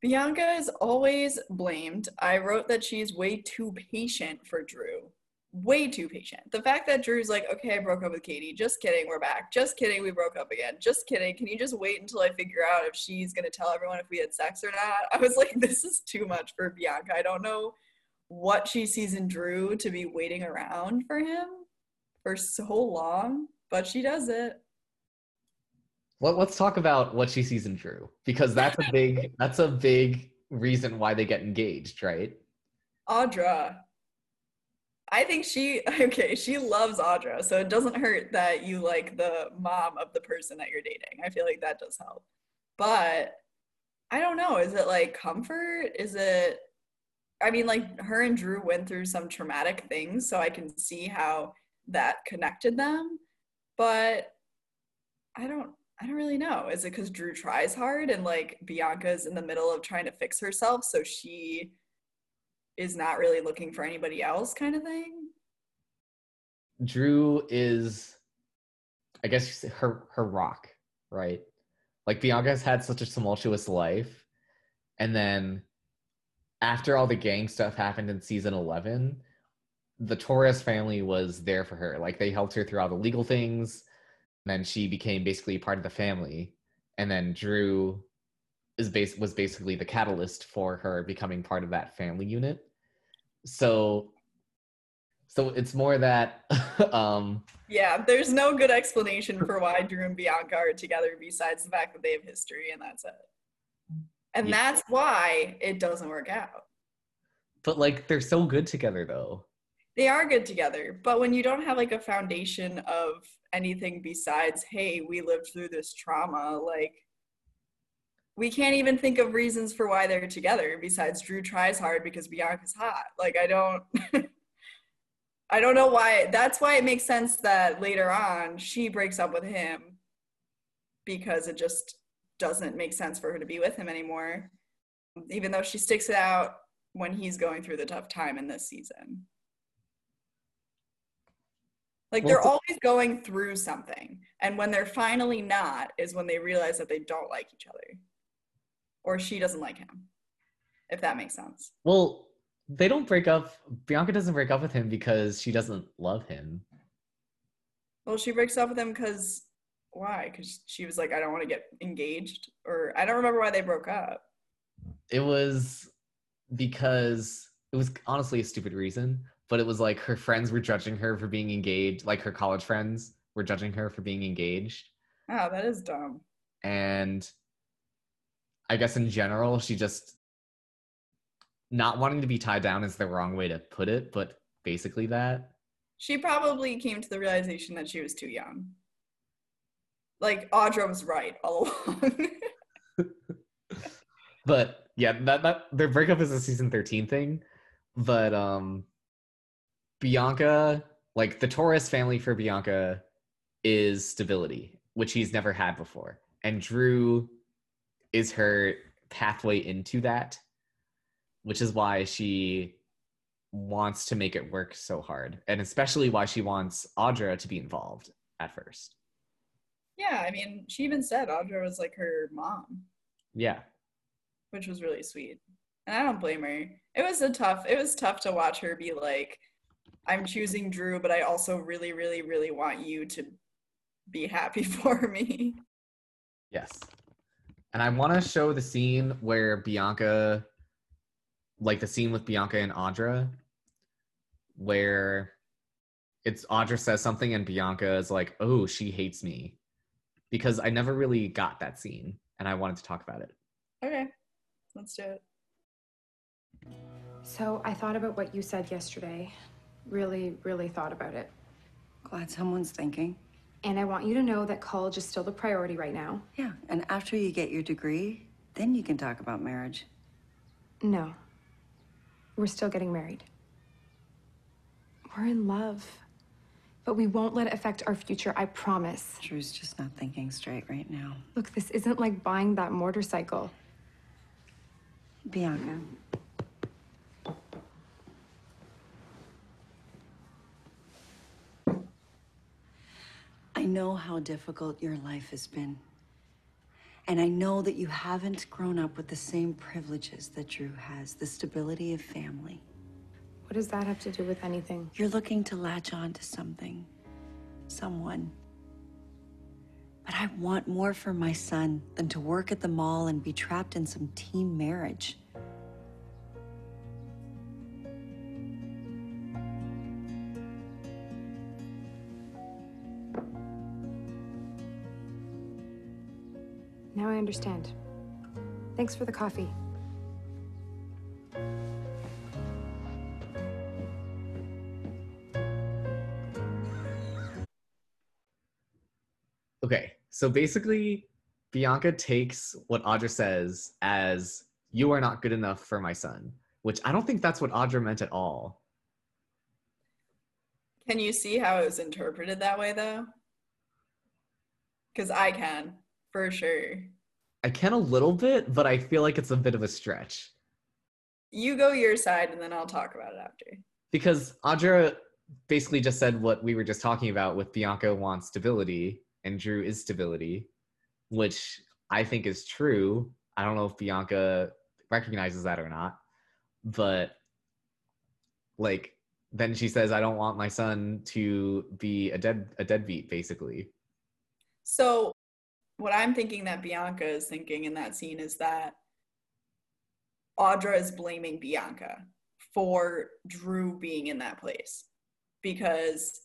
Bianca is always blamed. I wrote that she's way too patient for Drew. Way too patient. The fact that Drew's like, okay, I broke up with Katie. Just kidding, we're back. Just kidding, we broke up again. Just kidding. Can you just wait until I figure out if she's gonna tell everyone if we had sex or not? (laughs) I was like, this is too much for Bianca. I don't know what she sees in Drew to be waiting around for him for so long, but she does it. Well, let's talk about what she sees in Drew because that's a big (laughs) that's a big reason why they get engaged, right? Audra. I think she (laughs) okay, she loves Audra, so it doesn't hurt that you like the mom of the person that you're dating. I feel like that does help. But I don't know, is it like comfort? Is it I mean like her and Drew went through some traumatic things, so I can see how that connected them. But I don't I don't really know. Is it because Drew tries hard and like Bianca's in the middle of trying to fix herself, so she is not really looking for anybody else, kind of thing? Drew is, I guess, her her rock, right? Like Bianca has had such a tumultuous life, and then after all the gang stuff happened in season eleven, the Torres family was there for her. Like they helped her through all the legal things then she became basically part of the family. And then drew is base was basically the catalyst for her becoming part of that family unit. So so it's more that (laughs) um yeah there's no good explanation for why drew and bianca are together besides the fact that they have history and that's it. And yeah. that's why it doesn't work out. But like they're so good together though. They are good together but when you don't have like a foundation of anything besides hey we lived through this trauma like we can't even think of reasons for why they're together besides drew tries hard because bianca's hot. Like i don't (laughs) i don't know why that's why it makes sense that later on she breaks up with him because it just doesn't make sense for her to be with him anymore even though she sticks it out when he's going through the tough time in this season like they're always going through something. And when they're finally not, is when they realize that they don't like each other. Or she doesn't like him. If that makes sense. Well, they don't break up. Bianca doesn't break up with him because she doesn't love him. Well, she breaks up with him because why? Because she was like, I don't want to get engaged. Or I don't remember why they broke up. It was because it was honestly a stupid reason but it was like her friends were judging her for being engaged, like her college friends were judging her for being engaged. Oh, that is dumb. And I guess in general, she just not wanting to be tied down is the wrong way to put it, but basically that. She probably came to the realization that she was too young. Like Audra was right all (laughs) along. but yeah, that that their breakup is a season 13 thing. But um Bianca, like the Torres family for Bianca is stability, which he's never had before. And Drew is her pathway into that, which is why she wants to make it work so hard. And especially why she wants Audra to be involved at first. Yeah, I mean, she even said Audra was like her mom. Yeah. Which was really sweet. And I don't blame her. It was a tough it was tough to watch her be like I'm choosing Drew, but I also really, really, really want you to be happy (laughs) for me. Yes. And I want to show the scene where Bianca, like the scene with Bianca and Audra, where it's Audra says something and Bianca is like, oh, she hates me. Because I never really got that scene and I wanted to talk about it. Okay, let's do it. So I thought about what you said yesterday. Really, really thought about it. Glad someone's thinking. And I want you to know that college is still the priority right now. Yeah, and after you get your degree, then you can talk about marriage. No. We're still getting married. We're in love. But we won't let it affect our future, I promise. Drew's just not thinking straight right now. Look, this isn't like buying that motorcycle. Bianca. Know how difficult your life has been. And I know that you haven't grown up with the same privileges that Drew has the stability of family. What does that have to do with anything? You're looking to latch on to something, someone. But I want more for my son than to work at the mall and be trapped in some teen marriage. Understand. Thanks for the coffee. Okay, so basically, Bianca takes what Audra says as you are not good enough for my son, which I don't think that's what Audra meant at all. Can you see how it was interpreted that way though? Because I can, for sure. I can a little bit, but I feel like it's a bit of a stretch. You go your side and then I'll talk about it after. Because Audra basically just said what we were just talking about with Bianca wants stability and Drew is stability, which I think is true. I don't know if Bianca recognizes that or not, but like then she says, "I don't want my son to be a dead a deadbeat," basically. So, what I'm thinking that Bianca is thinking in that scene is that Audra is blaming Bianca for Drew being in that place because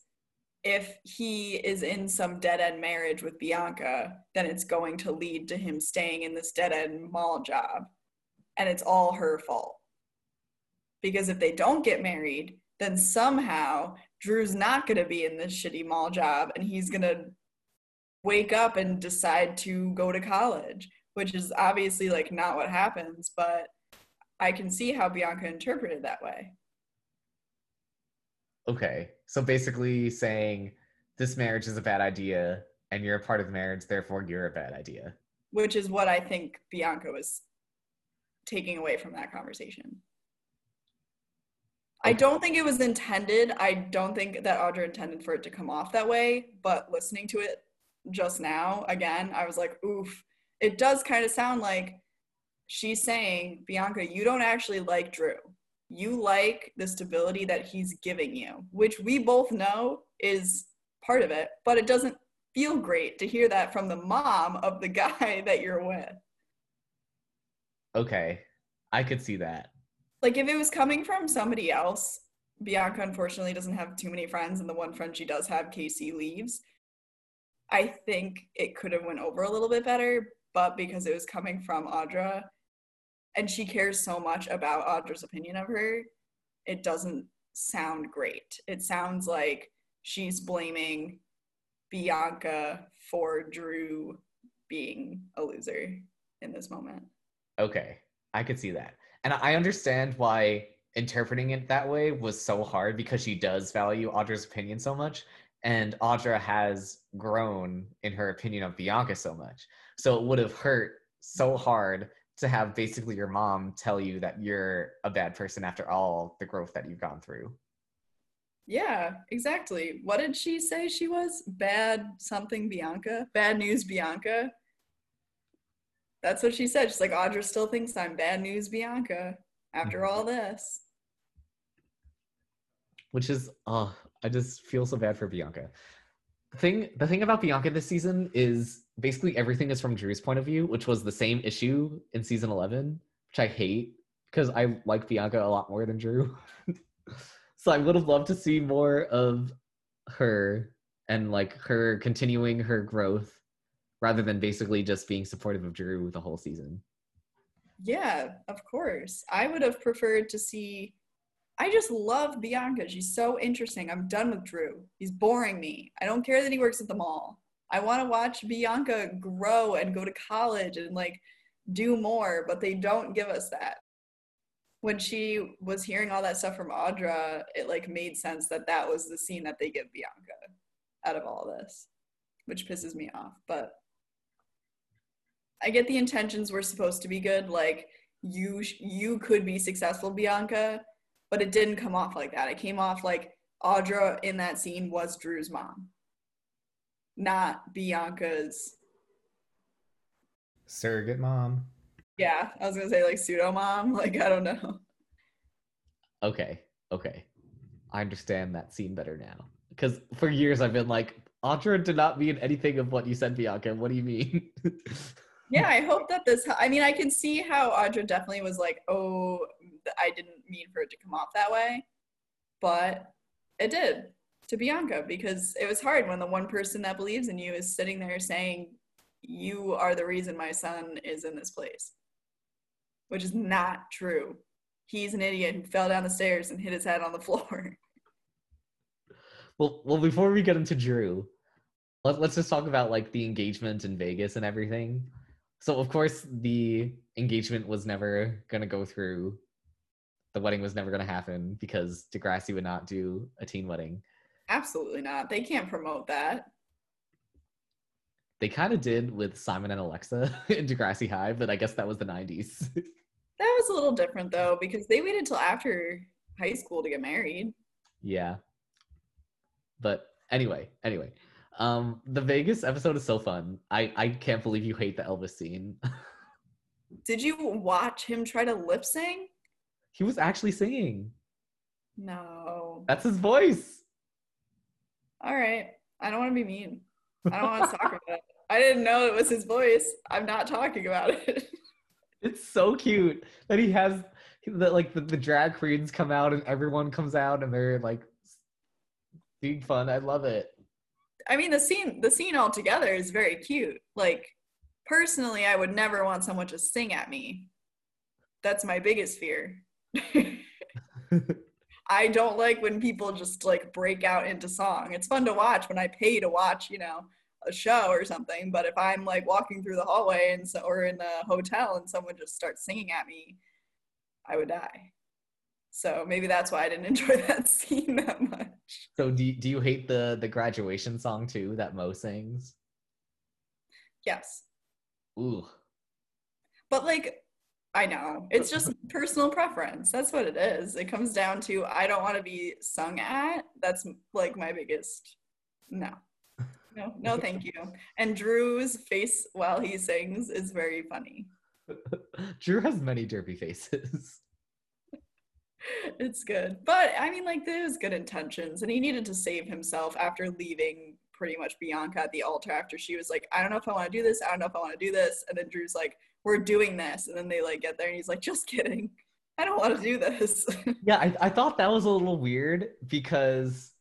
if he is in some dead end marriage with Bianca, then it's going to lead to him staying in this dead end mall job. And it's all her fault. Because if they don't get married, then somehow Drew's not going to be in this shitty mall job and he's going to wake up and decide to go to college, which is obviously like not what happens, but I can see how Bianca interpreted that way. Okay. So basically saying this marriage is a bad idea and you're a part of the marriage, therefore you're a bad idea. Which is what I think Bianca was taking away from that conversation. I don't think it was intended. I don't think that Audra intended for it to come off that way, but listening to it just now, again, I was like, oof. It does kind of sound like she's saying, Bianca, you don't actually like Drew you like the stability that he's giving you, which we both know is part of it, but it doesn't feel great to hear that from the mom of the (laughs) guy that you're with. Okay, I could see that. Like if it was coming from somebody else, Bianca unfortunately doesn't have too many friends, and the one friend she does have, Casey, leaves. I think it could have went over a little bit better, but because it was coming from Audra, and she cares so much about Audra's opinion of her, it doesn't sound great. It sounds like she's blaming Bianca for Drew being a loser in this moment. Okay, I could see that. And I understand why interpreting it that way was so hard because she does value Audra's opinion so much. And Audra has grown in her opinion of Bianca so much. So it would have hurt so hard to have basically your mom tell you that you're a bad person after all the growth that you've gone through. Yeah, exactly. What did she say she was? Bad something Bianca? Bad news Bianca? That's what she said. She's like, Audra still thinks I'm bad news Bianca after mm-hmm. all this. Which is, oh, I just feel so bad for Bianca. The thing the thing about Bianca this season is basically everything is from Drew's point of view, which was the same issue in season 11, which I hate because I like Bianca a lot more than Drew. (laughs) so I would have loved to see more of her and like her continuing her growth rather than basically just being supportive of Drew the whole season. Yeah, of course. I would have preferred to see I just love Bianca. She's so interesting. I'm done with Drew. He's boring me. I don't care that he works at the mall. I want to watch Bianca grow and go to college and like do more, but they don't give us that. When she was hearing all that stuff from Audra, it like made sense that that was the scene that they give Bianca out of all this, which pisses me off. But I get the intentions were supposed to be good. Like you, you could be successful, Bianca, but it didn't come off like that. It came off like Audra in that scene was Drew's mom, not Bianca's surrogate mom. Yeah, I was gonna say like pseudo mom. (laughs) Like I don't know. Okay, okay, I understand that scene better now. Because for years I've been like, Audra did not mean anything of what you said, Bianca. What do you mean? (laughs) yeah, I hope that this. I mean, I can see how Audra definitely was like, "Oh, I didn't mean for it to come off that way," but it did to Bianca because it was hard when the one person that believes in you is sitting there saying, "You are the reason my son is in this place," which is not true. He's an idiot who fell down the stairs and hit his head on the (laughs) floor. Well, well, before we get into Drew, let, let's just talk about like the engagement in Vegas and everything. So of course the engagement was never gonna go through. The wedding was never gonna happen because Degrassi would not do a teen wedding. Absolutely not. They can't promote that. They kind of did with Simon and Alexa (laughs) in Degrassi High, but I guess that was the 90s. (laughs) that was a little different though, because they waited till after high school to get married. Yeah. But anyway, anyway. Um, the Vegas episode is so fun. I I can't believe you hate the Elvis scene. Did you watch him try to lip sing? He was actually singing. No. That's his voice. All right. I don't want to be mean. I don't want to talk about it. I didn't know it was his voice. I'm not talking about it. (laughs) It's so cute that he has that like the, the drag queens come out and everyone comes out and they're like being fun. I love it. I mean, the scene the scene altogether is very cute. Like personally, I would never want someone to sing at me. That's my biggest fear. (laughs) (laughs) I don't like when people just like break out into song. It's fun to watch when I pay to watch, you know, a show or something. But if I'm like walking through the hallway and so, or in a hotel and someone just starts singing at me, I would die. So maybe that's why I didn't (laughs) enjoy that scene that much. So do you, do you hate the the graduation song too that Mo sings? Yes. Ooh. But like I know. It's just (laughs) personal preference. That's what it is. It comes down to I don't want to be sung at. That's like my biggest no. No, no, (laughs) thank you. And Drew's face while he sings is very funny. Drew has many derpy faces. (laughs) it's good. But I mean, like, there's good intentions, and he needed to save himself after leaving pretty much Bianca at the altar after she was like, I don't know if I want to do this. I don't know if I want to do this. And then Drew's like, We're doing this. And then they like get there, and he's like, Just kidding. I don't want to do this. (laughs) yeah, I, I thought that was a little weird because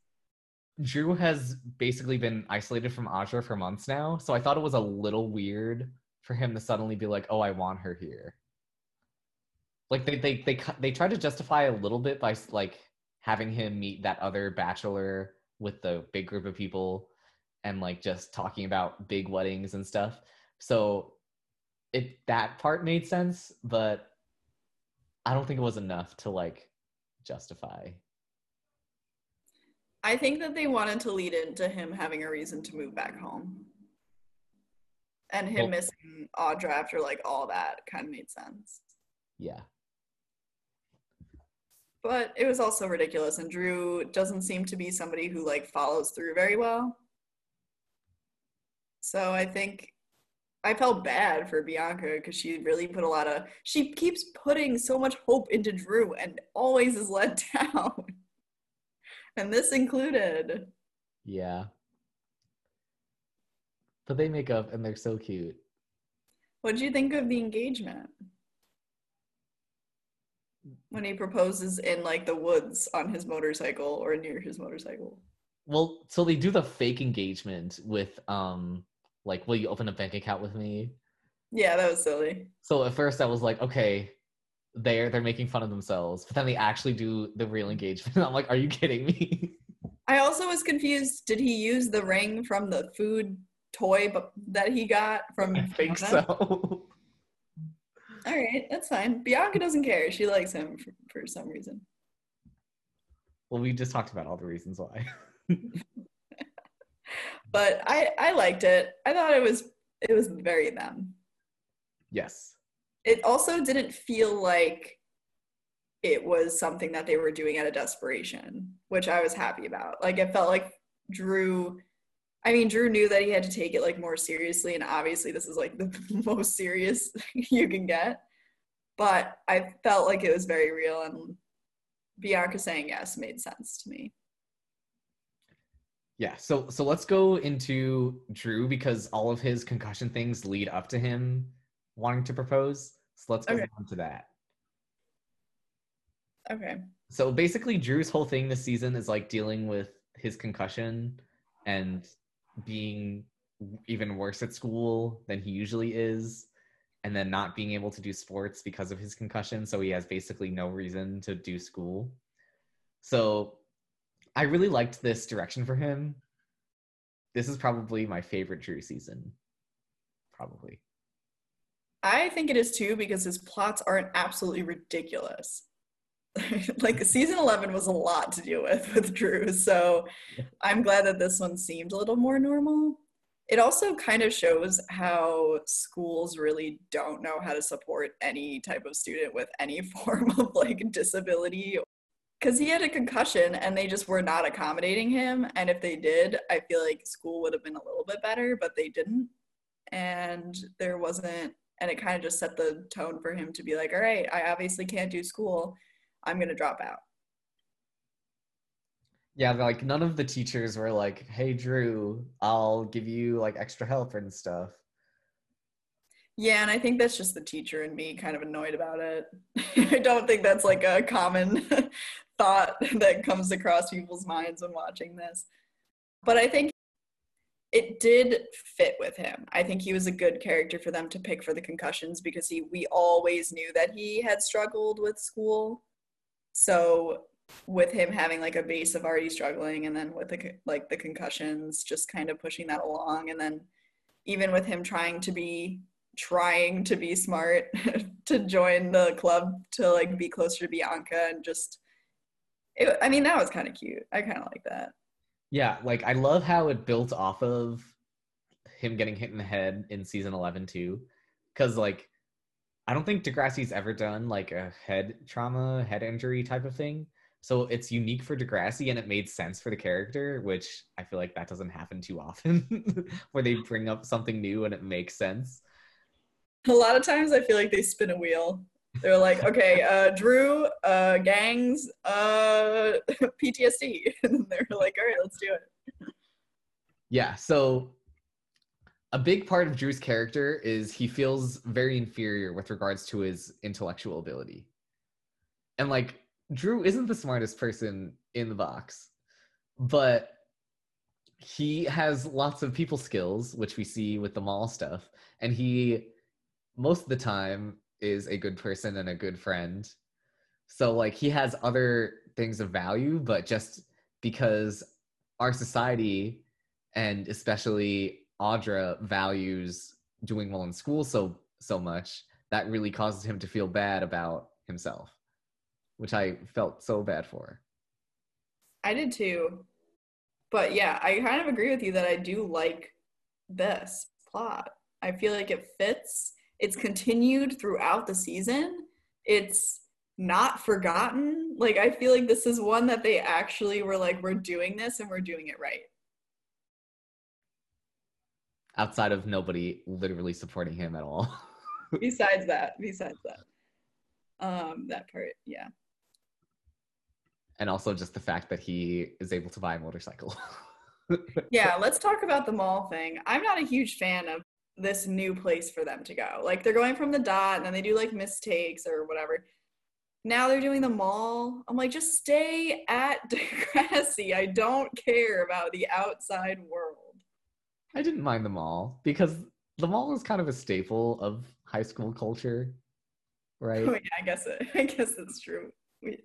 Drew has basically been isolated from Audra for months now. So I thought it was a little weird for him to suddenly be like, "Oh, I want her here." Like they they they they try to justify a little bit by like having him meet that other bachelor with the big group of people and like just talking about big weddings and stuff. So it that part made sense but i don't think it was enough to like justify. I think that they wanted to lead into him having a reason to move back home. And him well, missing audra after like all that kind of made sense. Yeah but it was also ridiculous and drew doesn't seem to be somebody who like follows through very well so i think i felt bad for bianca because she really put a lot of she keeps putting so much hope into drew and always is let (laughs) down and this included yeah But they make up and they're so cute. What do you think of the engagement? When he proposes in like the woods on his motorcycle or near his motorcycle. Well, so they do the fake engagement with um like will you open a bank account with me? Yeah, that was silly. So at first I was like, okay, they're they're making fun of themselves, but then they actually do the real engagement. (laughs) I'm like, are you kidding me? I also was confused. Did he use the ring from the food toy that he got from I think Fiona? so. (laughs) All right, that's fine. Bianca doesn't care. She likes him for, for some reason. well, we just talked about all the reasons why. (laughs) But I I liked it. I thought it was it was very them. yes. It also didn't feel like it was something that they were doing out of desperation, which I was happy about. Like it felt like Drew I mean, Drew knew that he had to take it like more seriously, and obviously this is like the (laughs) most serious (laughs) you can get. But I felt like it was very real, and Bianca saying yes made sense to me. Yeah, so so let's go into Drew because all of his concussion things lead up to him wanting to propose. So let's go Okay. on to that. Okay. So basically, Drew's whole thing this season is like dealing with his concussion and being even worse at school than he usually is, and then not being able to do sports because of his concussion. So he has basically no reason to do school. So I really liked this direction for him. This is probably my favorite Drew season. Probably. I think it is too because his plots aren't absolutely ridiculous. (laughs) like season 11 was a lot to deal with with Drew, so I'm glad that this one seemed a little more normal. It also kind of shows how schools really don't know how to support any type of student with any (laughs) form of like disability. Because he had a concussion and they just were not accommodating him and if they did i feel like school would have been a little bit better but they didn't. And there wasn't and it kind of just set the tone for him to be like all right i obviously can't do school i'm going to drop out. Yeah, like none of the teachers were like, "Hey, Drew, I'll give you like extra help and stuff." yeah and i think that's just the teacher and me kind of annoyed about it. (laughs) I don't think that's like a common (laughs) thought that comes across people's minds when watching this. But i think it did fit with him. I think he was a good character for them to pick for the concussions because he we always knew that he had struggled with school so with him having like a base of already struggling and then with the like the concussions just kind of pushing that along and then even with him trying to be trying to be smart (laughs) to join the club to like be closer to Bianca and just it, I mean that was kind of cute. I kind of like that. Yeah, like I love how it built off of him getting hit in the head in season 11 too cuz like I don't think Degrassi's ever done like a head trauma, head injury type of thing. So it's unique for Degrassi and it made sense for the character, which I feel like that doesn't happen too often (laughs) where they bring up something new and it makes sense. A lot of times I feel like they spin a wheel. They're like, okay, uh, Drew, uh, gangs, uh, (laughs) PTSD, (laughs) and they're like, all right, let's do it. Yeah, so a big part of Drew's character is he feels very inferior with regards to his intellectual ability. And like Drew isn't the smartest person in the box, but he has lots of people skills, which we see with the mall stuff, and he most of the time is a good person and a good friend. So like he has other things of value, but just because our society and especially Audra values doing well in school so so much that really causes him to feel bad about himself, which I felt so bad for. I did too. But yeah, I kind of agree with you that I do like this plot. I feel like it fits. It's continued throughout the season. It's not forgotten. Like I feel like this is one that they actually were like we're doing this and we're doing it right. Outside of nobody literally supporting him at all. (laughs) besides that, besides that. Um that part, yeah. and also just the fact that he is able to buy a motorcycle. (laughs) yeah, let's talk about the mall thing. I'm not a huge fan of this new place for them to go. Like they're going from the dot and then they do like Miss Steaks or whatever. Now they're doing the mall. I'm like, just stay at (laughs) Degrassi. I don't care about the outside world. I didn't mind the mall because the mall is kind of a staple of high school culture, right? Oh yeah, I guess it. (laughs) I guess it's true. We,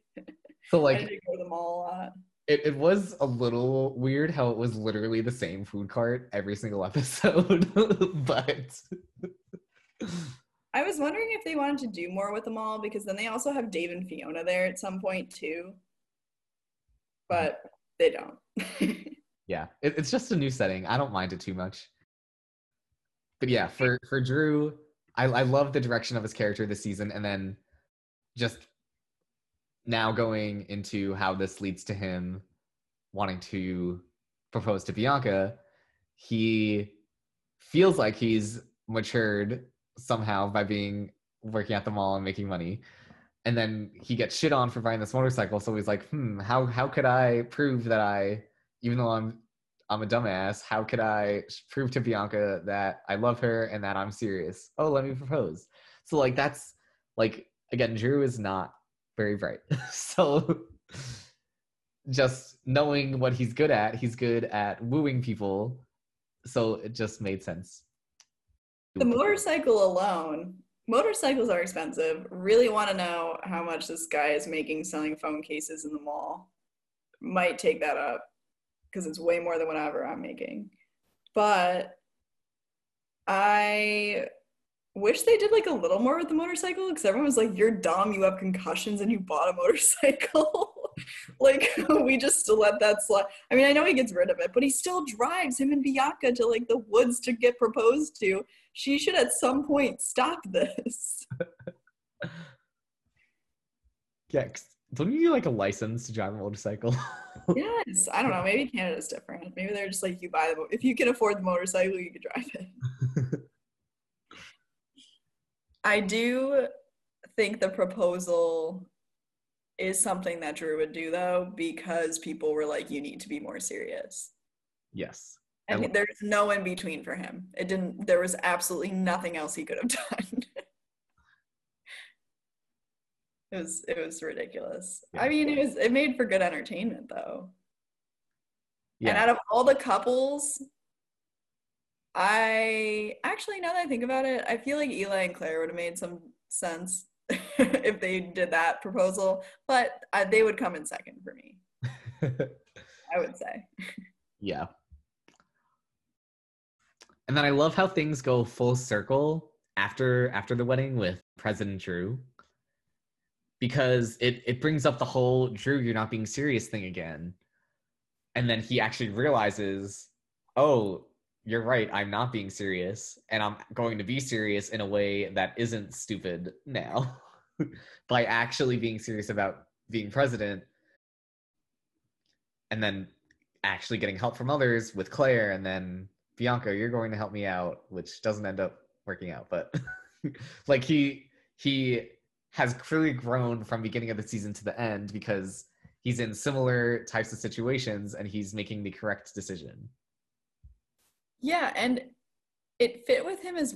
So (laughs) I like did go to the mall a lot. it, it was a little weird how it was literally the same food cart every single (laughs) episode, but I was wondering if they wanted to do more with the mall because then they also have Dave and Fiona there at some point too. But they don't. Yeah, it, it's just a new setting. I don't mind it too much. But yeah, for for Drew, I I love the direction of his character this season, and then just now going into how this leads to him wanting to propose to Bianca, he feels like he's matured somehow by being working at the mall and making money. And then he gets shit on for buying this motorcycle. So he's like, hmm, how how could I prove that I, even though I'm I'm a dumbass, how could I prove to Bianca that I love her and that I'm serious? Oh, let me propose. So like that's like again, Drew is not very bright. (laughs) so just knowing what he's good at, he's good at wooing people. So it just made sense. the motorcycle alone, motorcycles are expensive. Really want to know how much this guy is making selling phone cases in the mall. Might take that up because it's way more than whatever I'm making. But I wish they did like a little more with the motorcycle because everyone was like, "You're dumb. You have concussions, and you bought a motorcycle." (laughs) like (laughs) we just let that slide. I mean, I know he gets rid of it, but he still drives him and Bianca to like the woods to get proposed to. She should at some point stop this. (laughs) 'cause don't you need like a license to drive a motorcycle? (laughs) yes, I don't know. Maybe Canada's different. Maybe they're just like you buy the if you can afford the motorcycle, you can drive it. (laughs) I do think the proposal is something that Drew would do though, because people were like, you need to be more serious. yes. And And- there's no in between for him. It didn't, there was absolutely nothing else he could have (laughs) done. It was, it was ridiculous. I mean, it was, it made for good entertainment though. Yeah. And out of all the couples, I actually, now that I think about it, I feel like Eli and Claire would have made some sense (laughs) if they did that proposal, but uh, they would come in second for me, (laughs) I would say. yeah. And then I love how things go full circle after after the wedding with President Drew. Because it it brings up the whole Drew, you're not being serious thing again. And then he actually realizes, oh, you're right, I'm not being serious, and I'm going to be serious in a way that isn't stupid now. (laughs) By actually being serious about being president and then actually getting help from others with Claire and then Bianca, you're going to help me out, which doesn't end up working out, but (laughs) like he he has clearly grown from beginning of the season to the end because he's in similar types of situations and he's making the correct decision. Yeah, and it fit with him as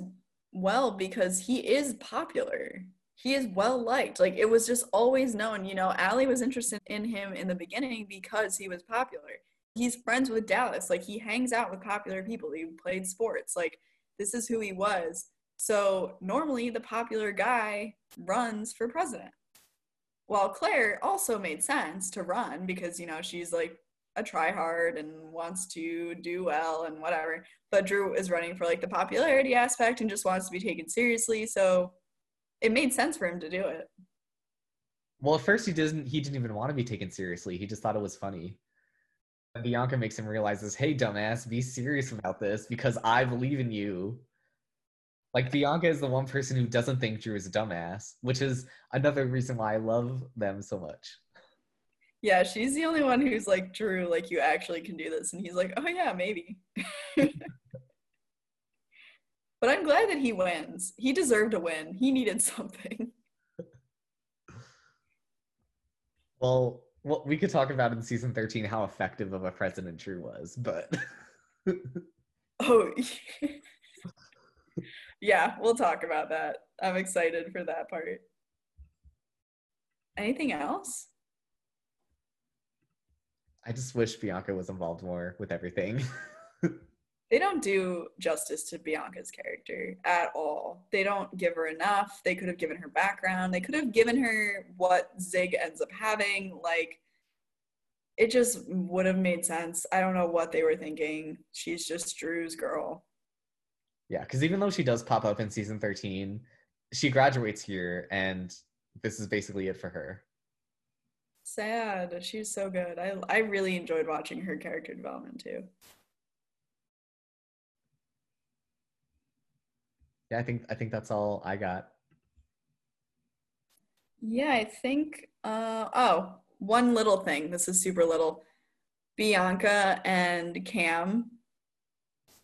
well because he is popular. He is well liked. Like it was just always known, you know, Alli was interested in him in the beginning because he was popular. He's friends with Dallas. Like he hangs out with popular people. He played sports. Like this is who he was. So normally the popular guy runs for president. While Claire also made sense to run because, you know, she's like a tryhard and wants to do well and whatever. But Drew is running for like the popularity aspect and just wants to be taken seriously. So it made sense for him to do it. Well, at first he didn't he didn't even want to be taken seriously. He just thought it was funny. And Bianca makes him realize this, hey dumbass, be serious about this because I believe in you. Like Bianca is the one person who doesn't think Drew is a dumbass, which is another reason why I love them so much. Yeah, she's the only one who's like, Drew, like you actually can do this. And he's like, oh yeah, maybe. (laughs) but I'm glad that he wins. He deserved a win. He needed something. (laughs) Well, well, we could talk about in season 13 how effective of a president Drew was, but (laughs) Oh, yeah, we'll talk about that. I'm excited for that part. Anything else? I just wish Bianca was involved more with everything. (laughs) They don't do justice to Bianca's character at all. They don't give her enough. They could have given her background. They could have given her what Zig ends up having. Like, it just would have made sense. I don't know what they were thinking. She's just Drew's girl. Yeah, because even though she does pop up in season 13, she graduates here, and this is basically it for her. Sad. She's so good. I I really enjoyed watching her character development too. Yeah, I think I think that's all I got. Yeah, I think uh oh, one little thing. This is super little. Bianca and Cam.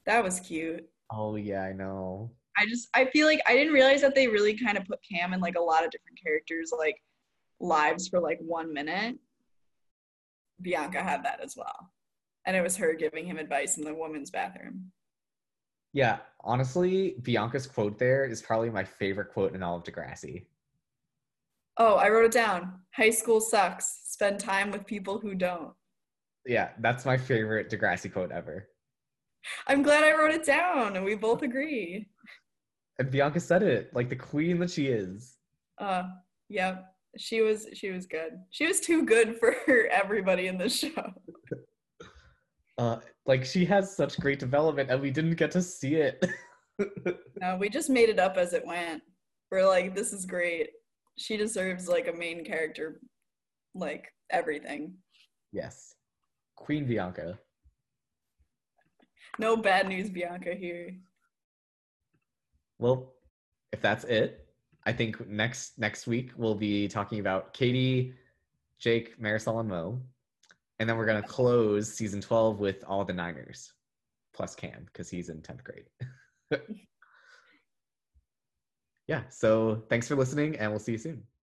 That was cute. Oh yeah, I know. I just I feel like I didn't realize that they really kind of put Cam in like a lot of different characters like lives for like 1 minute. Bianca had that as well. And it was her giving him advice in the women's bathroom. Yeah, honestly, Bianca's quote there is probably my favorite quote in all of Degrassi. Oh, I wrote it down. High school sucks. Spend time with people who don't. Yeah, that's my favorite Degrassi quote ever. I'm glad I wrote it down and we both agree. And Bianca said it like the queen that she is. Uh, yep. She was she was good. She was too good for (laughs) everybody in the show. (laughs) Uh, like she has such great development, and we didn't get to see it. (laughs) No, we just made it up as it went. We're like, this is great. She deserves like a main character, like everything. yes, Queen Bianca. No bad news, Bianca here. Well, if that's it, I think next next week we'll be talking about Katie, Jake, Marisol, and Mo, and then we're gonna close season twelve with all the Niners, plus Cam because he's in tenth grade. (laughs) (laughs) yeah. So thanks for listening, and we'll see you soon.